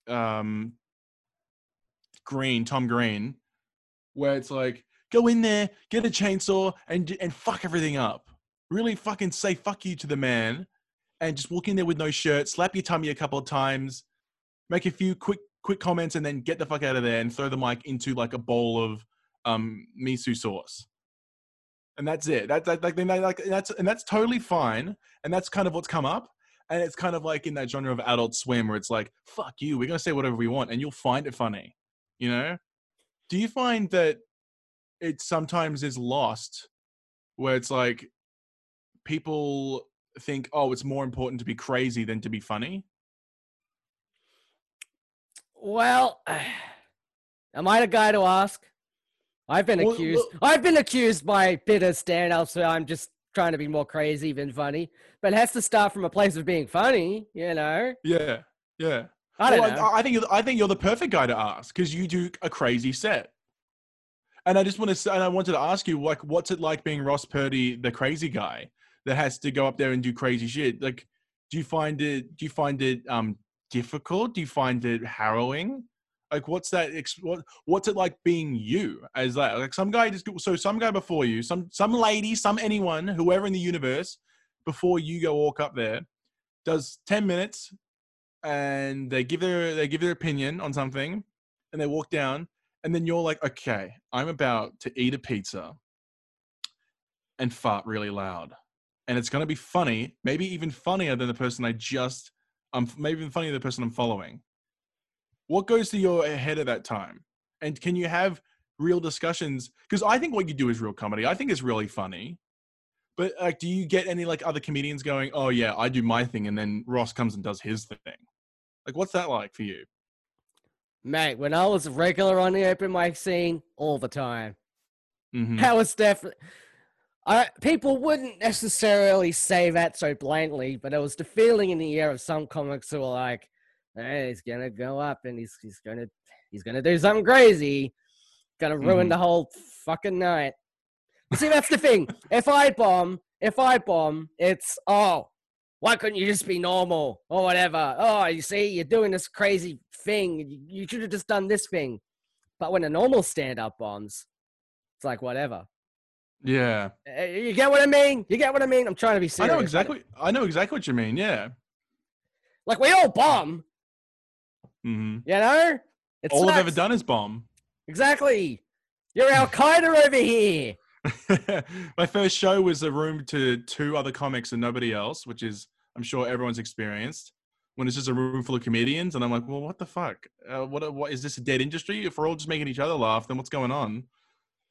um green tom green where it's like go in there get a chainsaw and and fuck everything up. Really fucking say fuck you to the man and just walk in there with no shirt slap your tummy a couple of times make a few quick quick comments and then get the fuck out of there and throw the mic into like a bowl of um miso sauce and that's it. That, that like then they, like that's and that's totally fine. And that's kind of what's come up. And it's kind of like in that genre of Adult Swim where it's like, "Fuck you, we're gonna say whatever we want, and you'll find it funny." You know? Do you find that it sometimes is lost, where it's like people think, "Oh, it's more important to be crazy than to be funny." Well, (sighs) am I the guy to ask? I've been Well, accused. well- I've been accused by bitter stand-ups where I'm just trying to be more crazy than funny. But it has to start from a place of being funny, you know. Yeah, yeah. I don't Well, know. I, I think you're, I think you're the perfect guy to ask because you do a crazy set. And I just want to say, and I wanted to ask you, like, what's it like being Ross Purdy, the crazy guy that has to go up there and do crazy shit? Like, do you find it? Do you find it um difficult? Do you find it harrowing? Like, what's that? What What's it like being you as that? Like, some guy just so some guy before you, some some lady, some anyone, whoever in the universe, before you go walk up there, does ten minutes, and they give their they give their opinion on something and they walk down and then you're like okay i'm about to eat a pizza and fart really loud and it's going to be funny maybe even funnier than the person i just um maybe even funnier than the person i'm following what goes through your head at that time and can you have real discussions because i think what you do is real comedy i think it's really funny but like do you get any like other comedians going oh yeah i do my thing and then ross comes and does his thing like what's that like for you Mate, when I was a regular on the open mic scene, all the time. Mhm. That was definitely. I people wouldn't necessarily say that so blatantly, but it was the feeling in the air of some comics who were like, "Hey, he's gonna go up and he's he's gonna he's gonna do something crazy, gonna ruin Mhm. the whole fucking night." See, that's the thing. If I bomb, if I bomb, it's oh, why couldn't you just be normal or whatever? Oh, you see, you're doing this crazy thing. You, you should have just done this thing. But when a normal stand-up bombs, it's like whatever. yeah Uh, You get what I mean? You get what I mean? I'm trying to be i know exactly i know exactly what you mean yeah Like we all bomb, hmm you know? It's all i've ever done is bomb Exactly. You're Al Qaeda over here. (laughs) my first show was a room to two other comics and nobody else which is i'm sure everyone's experienced when it's just a room full of comedians and i'm like well what the fuck uh, what, what is this a dead industry if we're all just making each other laugh then what's going on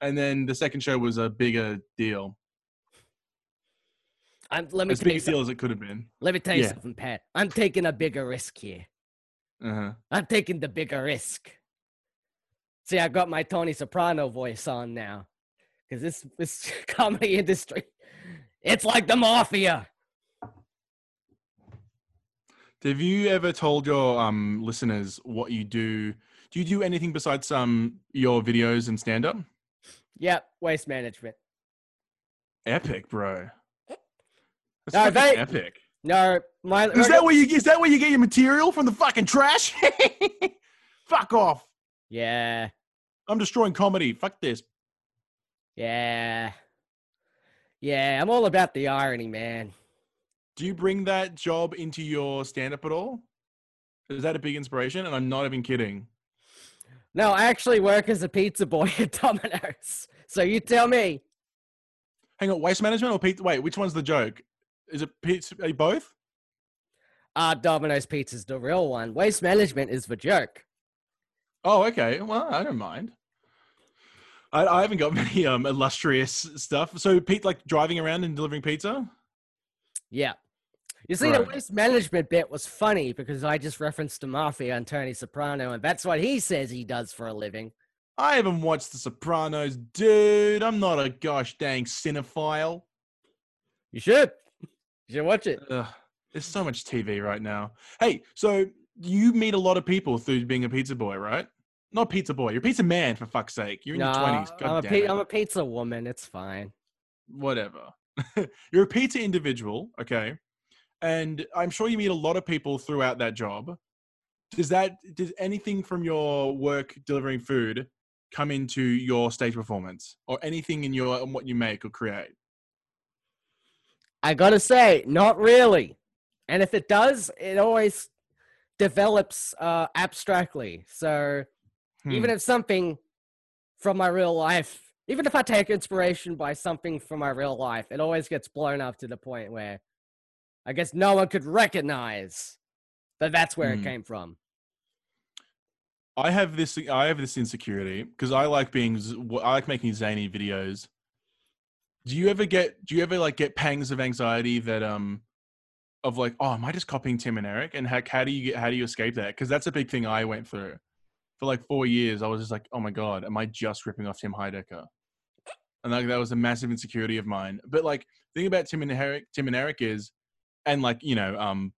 and then the second show was a bigger deal I'm, let me as tell you big a deal as it could have been Let me tell you Yeah. something, Pat. I'm taking a bigger risk here. Uh-huh I'm taking the bigger risk. See, I got my Tony Soprano voice on now, because this this (laughs) comedy industry, it's like the mafia. Have you ever told your um listeners what you do? Do you do anything besides um your videos and stand up? Yep, waste management. Epic, bro. That's No, they- epic. No, my Is that where you is that where you get your material from the fucking trash? (laughs) Fuck off. Yeah, I'm destroying comedy. Fuck this. yeah, yeah. I'm all about the irony, man. Do you bring that job into your stand up at all? Is that a big inspiration? And I'm not even kidding. No, I actually work as a pizza boy at Domino's. So you tell me. Hang on, waste management or pizza? Wait, which one's the joke? Is it pizza? Are you both? uh, Domino's Pizza's the real one. Waste Management is the joke. Oh, okay. Well, I don't mind. I, I haven't got (laughs) many um illustrious stuff. So Pete, like driving around and delivering pizza. Yeah. You see, the waste management bit was funny because I just referenced the mafia and Tony Soprano, and that's what he says he does for a living. I haven't watched The Sopranos, dude. I'm not a gosh dang cinephile. You should. You should watch it. Ugh, there's so much TV right now. Hey, so you meet a lot of people through being a pizza boy, right? Not pizza boy. You're a pizza man, for fuck's sake. You're in Nah, your twenties. I'm, a pi-. I'm a pizza woman. It's fine. Whatever. (laughs) You're a pizza individual, okay? And I'm sure you meet a lot of people throughout that job. Does that does anything from your work delivering food come into your stage performance or anything in your in what you make or create? I gotta say, not really. And if it does, it always develops uh, abstractly. So even Hmm. if something from my real life, even if I take inspiration by something from my real life, it always gets blown up to the point where I guess no one could recognize that that's where Hmm. it came from. I have this. I have this insecurity because I like being. I like making zany videos. Do you ever get? Do you ever like get pangs of anxiety that um, of like, oh, am I just copying Tim and Eric? And heck, how do you get? How do you escape that? Because that's a big thing I went through. For like four years, I was just like, oh my god, am I just ripping off Tim Heidecker? And like that was a massive insecurity of mine. But like, the thing about Tim and Eric, Tim and Eric is, and like you know, um,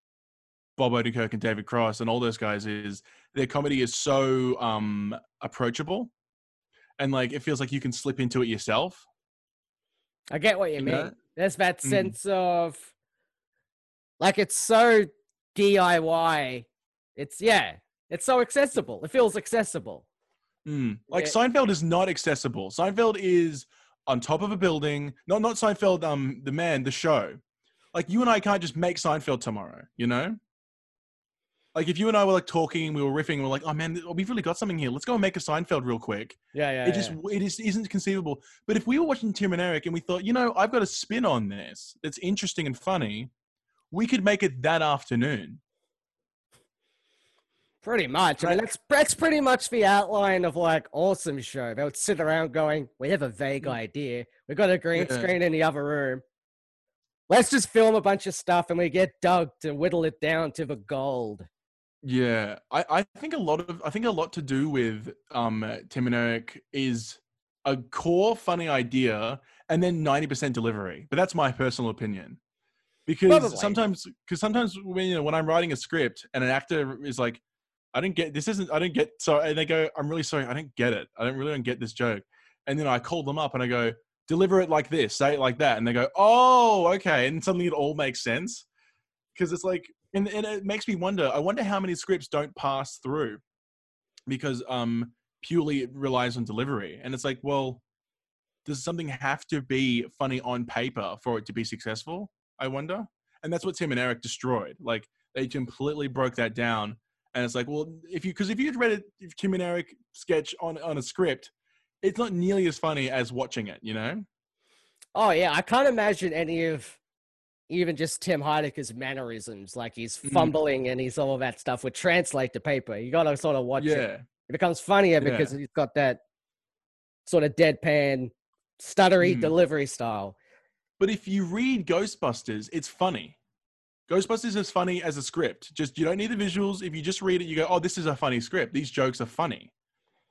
Bob Odenkirk and David Cross and all those guys is their comedy is so um approachable and like it feels like you can slip into it yourself I get what you mean. Yeah. There's that Mhm. sense of like it's so DIY. It's yeah, it's so accessible. It feels accessible. Mm. like seinfeld is not accessible seinfeld is on top of a building not not seinfeld um the man the show like you and i can't just make seinfeld tomorrow you know like if you and i were like talking we were riffing we're like oh man we've really got something here let's go and make a seinfeld real quick Yeah, yeah. it just it just isn't conceivable. But if we were watching Tim and Eric and we thought, you know, I've got a spin on this that's interesting and funny, we could make it that afternoon. Pretty much. I mean, that's that's pretty much the outline of like awesome show. They would sit around going, "We have a vague idea. We've got a green Mm. Yeah. screen in the other room. Let's just film a bunch of stuff, and we get Doug to whittle it down to the gold." Yeah, I, I think a lot of I think a lot to do with um Tim and Eric is a core funny idea and then ninety percent delivery. But that's my personal opinion. Because Probably. sometimes, because sometimes when you know when I'm writing a script and an actor is like, I didn't get this isn't I didn't get so and they go I'm really sorry I didn't get it I don't really don't get this joke and then I call them up and I go deliver it like this say it like that and they go oh okay and suddenly it all makes sense because it's like and, and it makes me wonder i wonder how many scripts don't pass through because um purely it relies on delivery. And it's like well does something have to be funny on paper for it to be successful i wonder? And that's what tim and eric destroyed. Like they completely broke that down. And it's like well if you because if you'd read a tim and eric sketch on on a script it's not nearly as funny as watching it you know? Oh yeah, I can't imagine any of even just Tim Heidecker's mannerisms, like he's Mm. fumbling and he's all of that stuff, would translate to paper. You got to sort of watch it. yeah It becomes funnier Yeah. because he's got that sort of deadpan, stuttery Mm. delivery style. But if you read Ghostbusters, it's funny. Ghostbusters is funny as a script. Just you don't need the visuals. If you just read it, you go, "Oh, this is a funny script. These jokes are funny."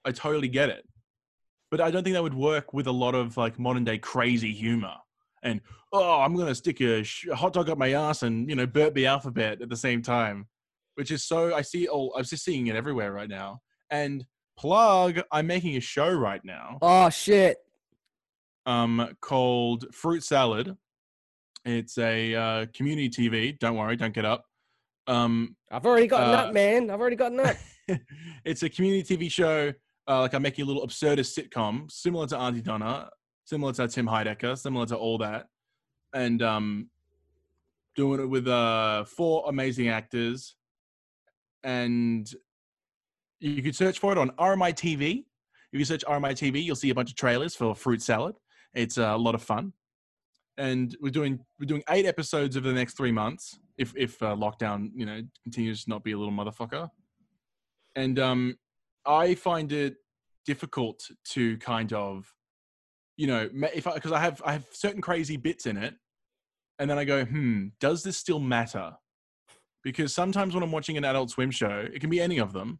I totally get it. But I don't think that would work with a lot of like modern day crazy humor. And oh, I'm gonna stick a, sh- hot dog up my ass and you know burp the alphabet at the same time, which is so I see. Oh, I'm just seeing it everywhere right now. And plug, I'm making a show right now Oh shit! um, called Fruit Salad. It's a uh, community TV. Don't worry, don't get up. Um, I've already got Uh, man. I've already got nut. (laughs) it's a community TV show. Uh, like I make making a little absurdist sitcom, similar to Aunty Donna, similar to Tim Heidecker, similar to all that, and um, doing it with uh, four amazing actors. And you could search for it on RMITV. If you search RMITV, you'll see a bunch of trailers for Fruit Salad. It's uh, a lot of fun. and we're doing we're doing eight episodes over the next three months if if uh, lockdown you know continues to not be a little motherfucker. And um, I find it difficult to kind of, you know, if because I, have I have certain crazy bits in it, and then I go, hmm, does this still matter? Because sometimes when I'm watching an Adult Swim show, it can be any of them,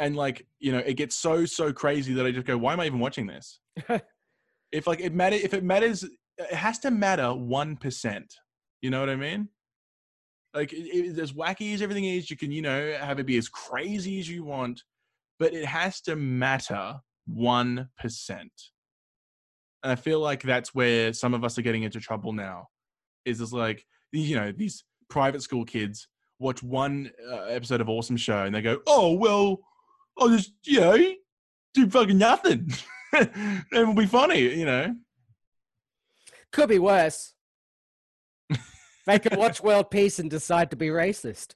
and like you know, it gets so so crazy that I just go, why am I even watching this? (laughs) if like it matter if it matters, it has to matter one percent. You know what I mean? Like it, it, as wacky as everything is, you can you know have it be as crazy as you want, but it has to matter one percent. And I feel like that's where some of us are getting into trouble now. Is just like you know these private school kids watch one uh, episode of Awesome Show and they go, "Oh well, I'll just you know do fucking nothing, (laughs) it'll be funny," you know. Could be worse. they could watch (laughs) World Peace and decide to be racist.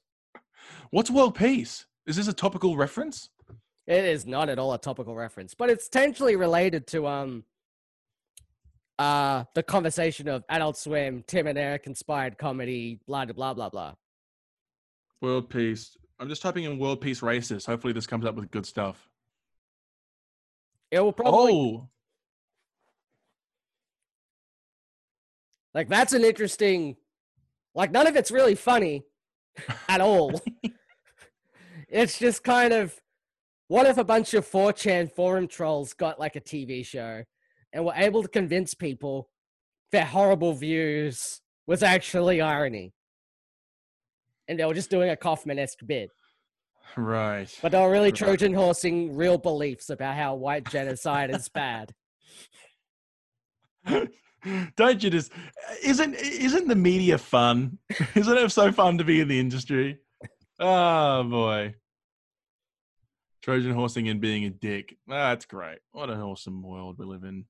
What's world peace? Is this a topical reference? It is not at all a topical reference, but it's tangentially related to um uh the conversation of Adult Swim, Tim and Eric inspired comedy, blah blah blah blah blah. World peace. I'm just typing in world peace racist. Hopefully, this comes up with good stuff. It will probably Oh, like that's an interesting like none of it's really funny (laughs) at all. it's just kind of what if a bunch of 4chan forum trolls got like a TV show and were able to convince people their horrible views was actually irony? And they were just doing a Kaufman esque bit. right. But they were really Right. Trojan horsing real beliefs about how white genocide is bad. Don't you just isn't isn't the media fun? (laughs) Isn't it so fun to be in the industry? Oh boy. Trojan horsing and being a dick. Ah, That's great. What an awesome world we live in.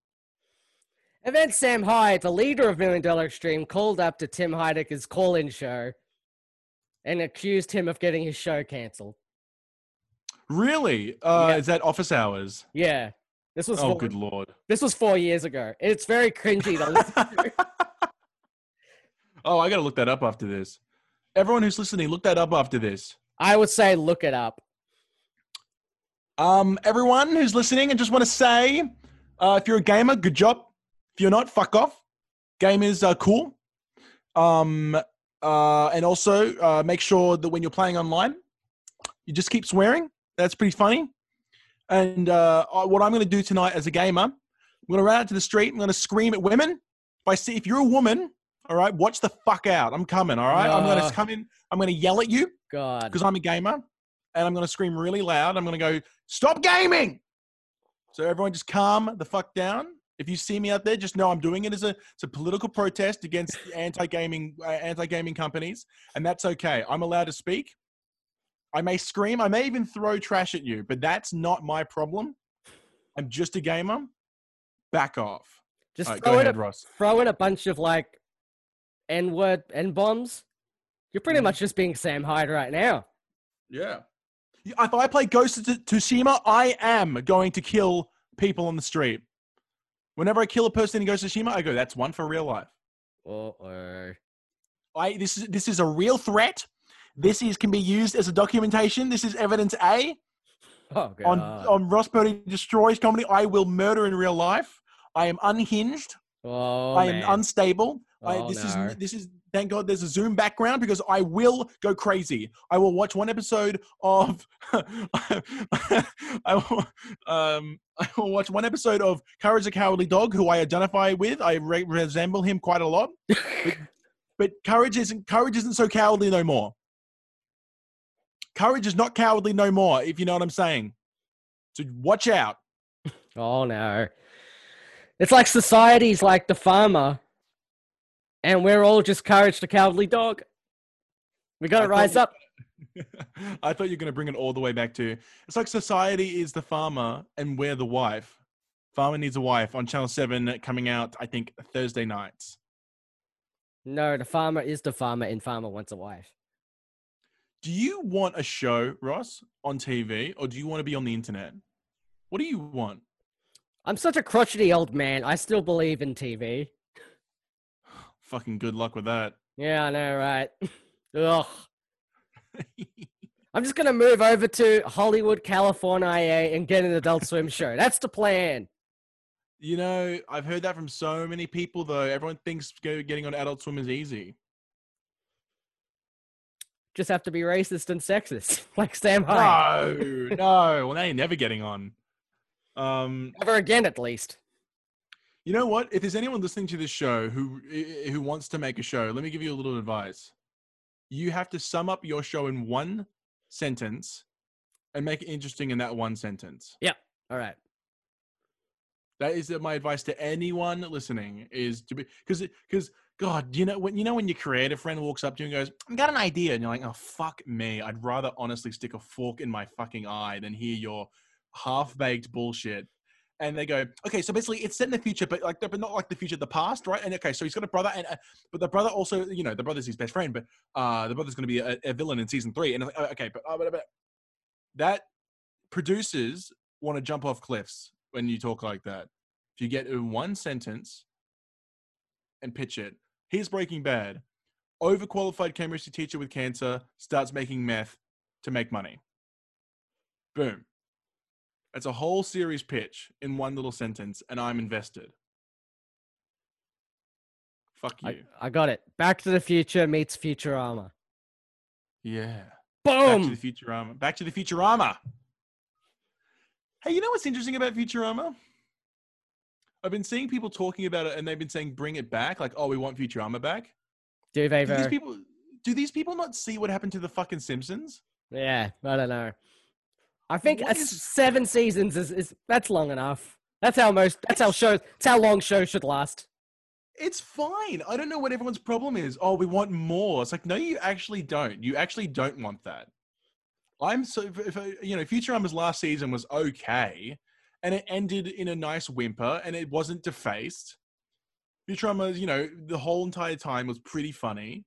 And then Sam Hyde, the leader of Million Dollar Extreme, called up to Tim Heidecker's call in show and accused him of getting his show cancelled. Really? Uh, Yeah. Is that office hours? Yeah. This was Oh, four, good lord. this was four years ago. It's very cringy to listen to. (laughs) oh, I got to look that up after this. Everyone who's listening, look that up after this. I would say look it up. Um, everyone who's listening, I just want to say, uh, if you're a gamer, good job. If you're not, fuck off. Gamers are cool. Um, uh, and also uh, make sure that when you're playing online, you just keep swearing. That's pretty funny. And uh, what I'm going to do tonight as a gamer, I'm going to run out to the street. I'm going to scream at women. If I see if you're a woman, all right, watch the fuck out. I'm coming. All right, I'm going to come in. I'm going to yell at you God. because I'm a gamer, and I'm going to scream really loud. I'm going to go, "Stop gaming!" So everyone, just calm the fuck down. If you see me out there, just know I'm doing it as a it's a political protest against anti-gaming uh, anti-gaming companies, and that's okay. I'm allowed to speak. I may scream. I may even throw trash at you, but that's not my problem. I'm just a gamer. Back off. Just right, throw, go in ahead, a, Ross. throw in a bunch of like N word N bombs. You're pretty Mhm. much just being Sam Hyde right now. Yeah. If I play Ghost of Tsushima, I am going to kill people on the street. Whenever I kill a person in Ghost of Tsushima, I go, "That's one for real life." Uh-oh. I this is this is a real threat. This is can be used as a documentation. This is evidence A Oh, God. on on Ross Purdy destroys comedy. I will murder in real life. I am unhinged. oh, I am man. unstable. I, Oh, this no. is this is thank God there's a Zoom background because I will go crazy. I will watch one episode of (laughs) I will, um (laughs) I will watch one episode of Courage the Cowardly Dog, who I identify with. I re- resemble him quite a lot. But, (laughs) but Courage isn't Courage isn't so cowardly no more. Courage is not cowardly no more, if you know what I'm saying. So watch out. Oh no. It's like society's like the farmer, and we're all just courage the cowardly dog. We gotta rise you- up. (laughs) I thought you were going to bring it all the way back to it's like society is the farmer and we're the wife. Farmer needs a wife on Channel 7 coming out, I think, Thursday nights. No, the farmer is the farmer, and farmer wants a wife. Do you want a show, Ross, on TV or do you want to be on the internet? What do you want? I'm such a crotchety old man. I still believe in TV. Fucking good luck with that. Yeah, I know, right? (laughs) Ugh. (laughs) I'm just gonna move over to Hollywood, California, and get an Adult Swim show. That's the plan. You know, I've heard that from so many people though. Everyone thinks getting on Adult Swim is easy. Just have to be racist and sexist, (laughs) like Sam Hyde. No, no. Well, they're never getting on. Um, Never again, at least. You know what? If there's anyone listening to this show who who wants to make a show, let me give you a little advice. You have to sum up your show in one sentence and make it interesting in that one sentence. Yeah. All right. That is uh, my advice to anyone listening is to be because because God, you know when you know when your creative friend walks up to you and goes, "I've got an idea," and you're like, "Oh fuck me! I'd rather honestly stick a fork in my fucking eye than hear your half baked bullshit." And they go, "Okay, so basically it's set in the future, but like but not like the future, the past, right?" And okay, so he's got a brother, and uh, but the brother also, you know, the brother's his best friend, but uh the brother's going to be a, a villain in season three, and oh, okay, but, uh, but, but that producers want to jump off cliffs when you talk like that. If you get in one sentence and pitch it, here's Breaking Bad. Overqualified chemistry teacher with cancer starts making meth to make money. Boom. That's a whole series pitch in one little sentence, and I'm invested. Fuck you. I, I got it. Back to the Future meets Futurama. yeah. Back to Boom. the Futurama. Back to the Futurama. Hey, you know what's interesting about Futurama? I've been seeing people talking about it, and they've been saying, "Bring it back!" Like, "Oh, we want Futurama back." Do they Do these people? Do these people not see what happened to the fucking Simpsons? Yeah, I don't know. I think a is- seven seasons is, is that's long enough. That's how most. That's how shows. That's how long shows should last. It's fine. I don't know what everyone's problem is. Oh, we want more. It's like, no, you actually don't. You actually don't want that. I'm so, if, if, uh, you know, Futurama's last season was okay and it ended in a nice whimper and it wasn't defaced. Futurama, you know, the whole entire time was pretty funny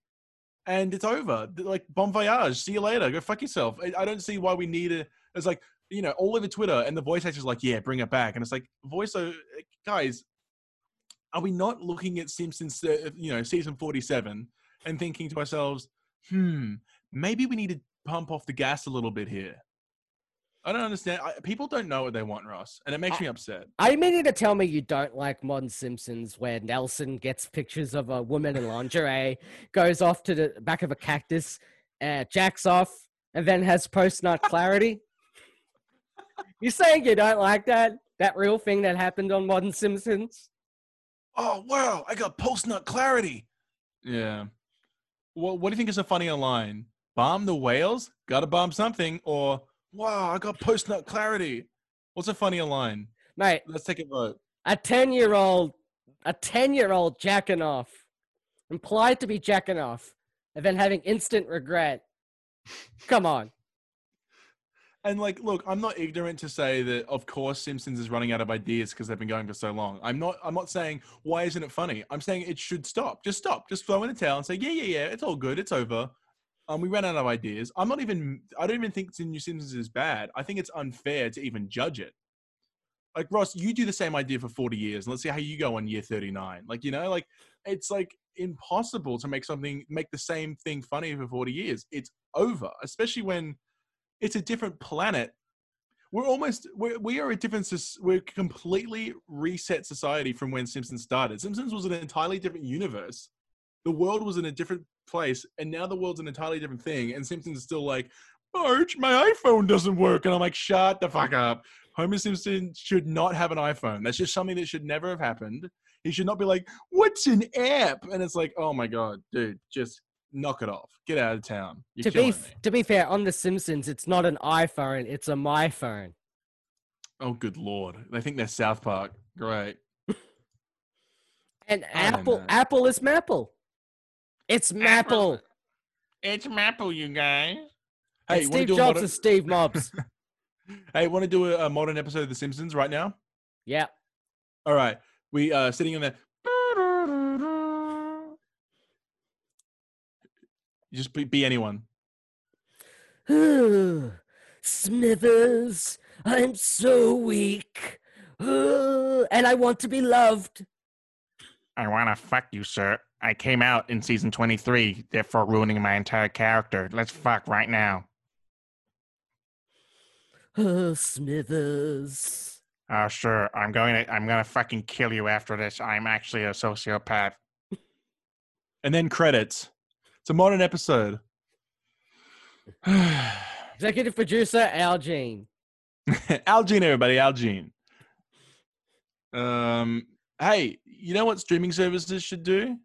and it's over. Like, bon voyage. See you later. Go fuck yourself. I, I don't see why we need it. It's like, you know, all over Twitter and the voice actor's like, yeah, bring it back. And it's like, voice, guys, are we not looking at Simpsons, uh, you know, season 47 and thinking to ourselves, hmm, maybe we need to pump off the gas a little bit here? I don't understand. I, people don't know what they want, Ross, and it makes I- me upset. I mean you to tell me you don't like Modern Simpsons, where Nelson gets pictures of a woman in lingerie, goes off to the back of a cactus, uh, jacks off, and then has post nut clarity. You saying you don't like that? That real thing that happened on Modern Simpsons? Oh, wow, I got post nut clarity. Yeah. Well, what do you think is a funnier line? Bomb the whales? Gotta bomb something. Or, wow, I got post nut clarity. What's a funnier line? Mate, Let's take a vote. a 10 year old a 10 year old jacking off implied to be jacking off and then having instant regret come on And like, look, I'm not ignorant to say that, of course, Simpsons is running out of ideas because they've been going for so long. I'm not. I'm not saying why isn't it funny. I'm saying it should stop. Just stop. Just throw in the towel and say, yeah, yeah, yeah, it's all good. It's over. Um, we ran out of ideas. I'm not even. I don't even think New Simpsons is bad. I think it's unfair to even judge it. Like Ross, you do the same idea for 40 years, and let's see how you go on year 39. Like you know, like it's like impossible to make something make the same thing funny for 40 years. It's over, especially when it's a different planet. We're almost we're, we are a different we're completely reset society from when Simpsons started. Simpsons was an entirely different universe. The world was in a different place, and now the world's an entirely different thing. And Simpsons is still like, Marge, my iPhone doesn't work, and I'm like, shut the fuck up. Homer Simpson should not have an iPhone. That's just something that should never have happened. He should not be like, what's an app? And it's like, oh my god, dude, just knock it off. Get out of town. You're to be f- me. to be fair on the simpsons it's not an iphone it's a my phone Oh, good lord. They think they're South Park. Great. (laughs) and I apple know. apple is maple it's maple It's Maple, you guys. Hey, want steve jobs modern, is steve mobs (laughs) hey, want to do a, a modern episode of The Simpsons right now? yeah All right. We uh sitting in there. Just be, be anyone. (sighs) smithers i'm so weak (sighs) and i want to be loved I want to fuck you, sir. I came out in season 23, therefore ruining my entire character. Let's fuck right now. Oh, (sighs) Smithers. Oh, sure. I'm going to. I'm going to fucking kill you after this. I'm actually a sociopath. And then credits. It's a modern episode. (sighs) Executive producer Al Jean. (laughs) Al Jean, everybody, Al Jean. Um, hey, you know what streaming services should do?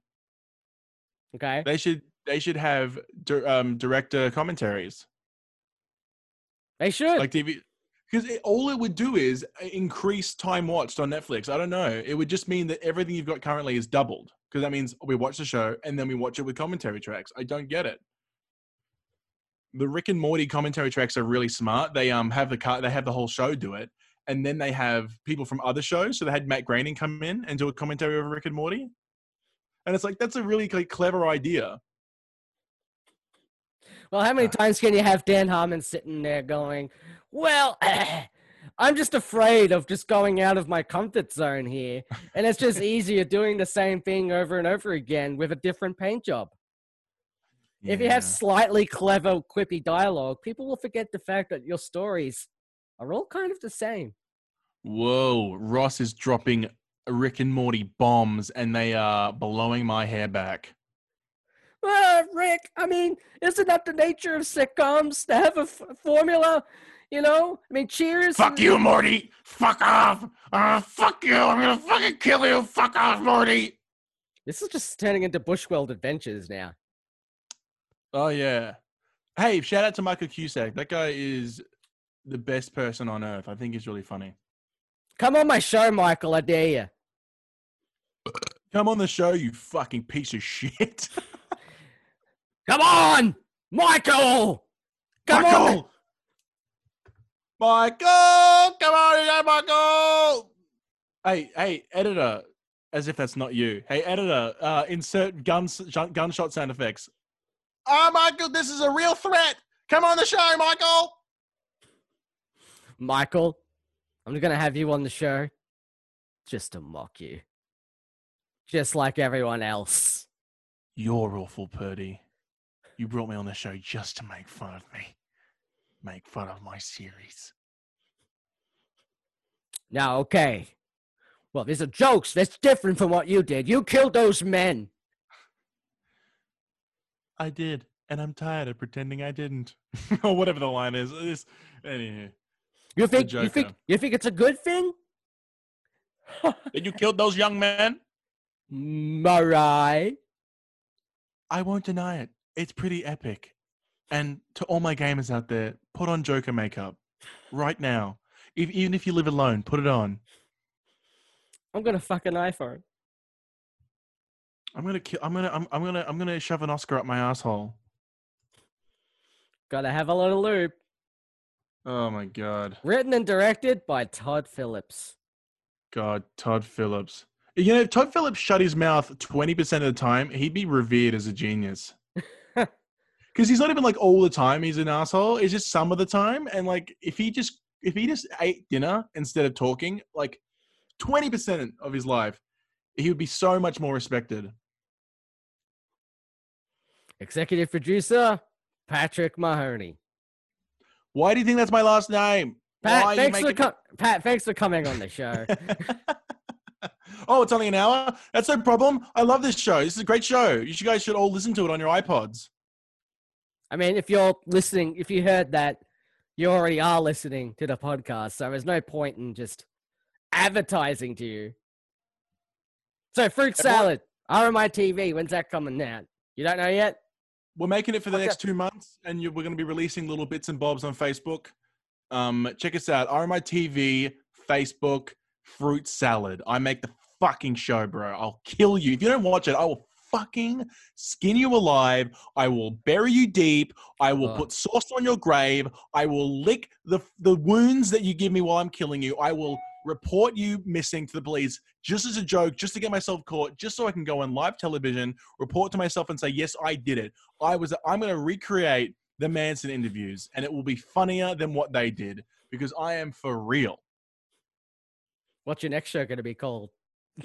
Okay. They should they should have um, director commentaries They should. like TV. Because all it would do is uh, increase time watched on Netflix. I don't know. It would just mean that everything you've got currently is doubled. Because that means we watch the show and then we watch it with commentary tracks. I don't get it. The Rick and Morty commentary tracks are really smart. They um have the car, they have the whole show do it, and then they have people from other shows. So they had Matt Groening come in and do a commentary over Rick and Morty, and it's like that's a really like, clever idea. well, how many times can you have Dan Harmon sitting there going, well, (clears throat) I'm just afraid of just going out of my comfort zone here. And it's just (laughs) easier doing the same thing over and over again with a different paint job. If you have slightly clever, quippy dialogue, people will forget the fact that your stories are all kind of the same. Whoa, Ross is dropping Rick and Morty bombs and they are blowing my hair back. Uh, Rick, I mean, isn't that the nature of sitcoms to have a f- formula? You know, I mean, Cheers. Fuck you, Morty. Fuck off. Uh, fuck you. I'm going to fucking kill you. Fuck off, Morty. This is just turning into Bushworld Adventures now. Oh yeah. Hey, shout out to Michael Cusack. That guy is the best person on earth. I think he's really funny. Come on my show, Michael. I dare you. Come on the show, you fucking piece of shit. (laughs) Come on, Michael. Come on. Michael! Michael! Come on here, Michael! Hey, hey, editor, as if that's not you. Hey, editor, uh, insert guns, gunshot sound effects. Ah, Michael, this is a real threat. Come on the show, Michael. Michael, I'm gonna have you on the show just to mock you, just like everyone else. You're awful, Purdy. You brought me on the show just to make fun of me. Make fun of my series. Now, okay. Well, these are jokes. That's different from what you did. You killed those men. I did, and I'm tired of pretending I didn't. (laughs) or whatever the line is. This, anywho. You think you think you think it's a good thing? (laughs) Did you kill those young men? Marai. I won't deny it. It's pretty epic. And to all my gamers out there, put on Joker makeup right now. If, even if you live alone, put it on. I'm gonna fuck an iPhone. I'm gonna kill. I'm gonna. I'm, I'm gonna. I'm gonna shove an Oscar up my asshole. Gotta have a little loop. Oh my god. Written and directed by Todd Phillips. God, Todd Phillips. You know, if Todd Phillips shut his mouth 20% of the time, he'd be revered as a genius. Because he's not even like all the time he's an asshole. It's just some of the time. And like, if he just if he just ate dinner instead of talking, like 20% of his life, he would be so much more respected. Executive producer Patrick Mahoney. Why do you think that's my last name? Pat, Why thanks for com- Pat, thanks for coming on the show. (laughs) oh, it's only an hour. That's no problem. I love this show. This is a great show. You guys should all listen to it on your iPods. I mean, if you're listening, if you heard that, you already are listening to the podcast, so there's no point in just advertising to you. So, fruit salad, RMITV, when's that coming out? You don't know yet? We're making it for the Okay. next two months, and you, we're going to be releasing little bits and bobs on Facebook. Um, check us out, RMITV, Facebook, Fruit Salad. I make the fucking show, bro. I'll kill you if you don't watch it. I will fucking skin you alive. I will bury you deep. I will Oh. put sauce on your grave. I will lick the the wounds that you give me while I'm killing you. I will report you missing to the police just as a joke, just to get myself caught, just so I can go on live television, report to myself, and say, "Yes, I did it." I was. I'm going to recreate the Manson interviews, and it will be funnier than what they did because I am for real. What's your next show going to be called?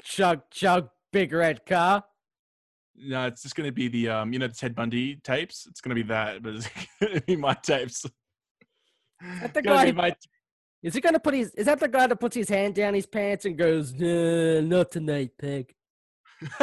Chug, chug, big red car. No, it's just going to be the um, you know, the Ted Bundy tapes. It's going to be that, but it's (laughs) going to be my tapes. (laughs) That the guy my- is he gonna put his? Is that the guy that puts his hand down his pants and goes, "Nah, "Not tonight, pig"? (laughs)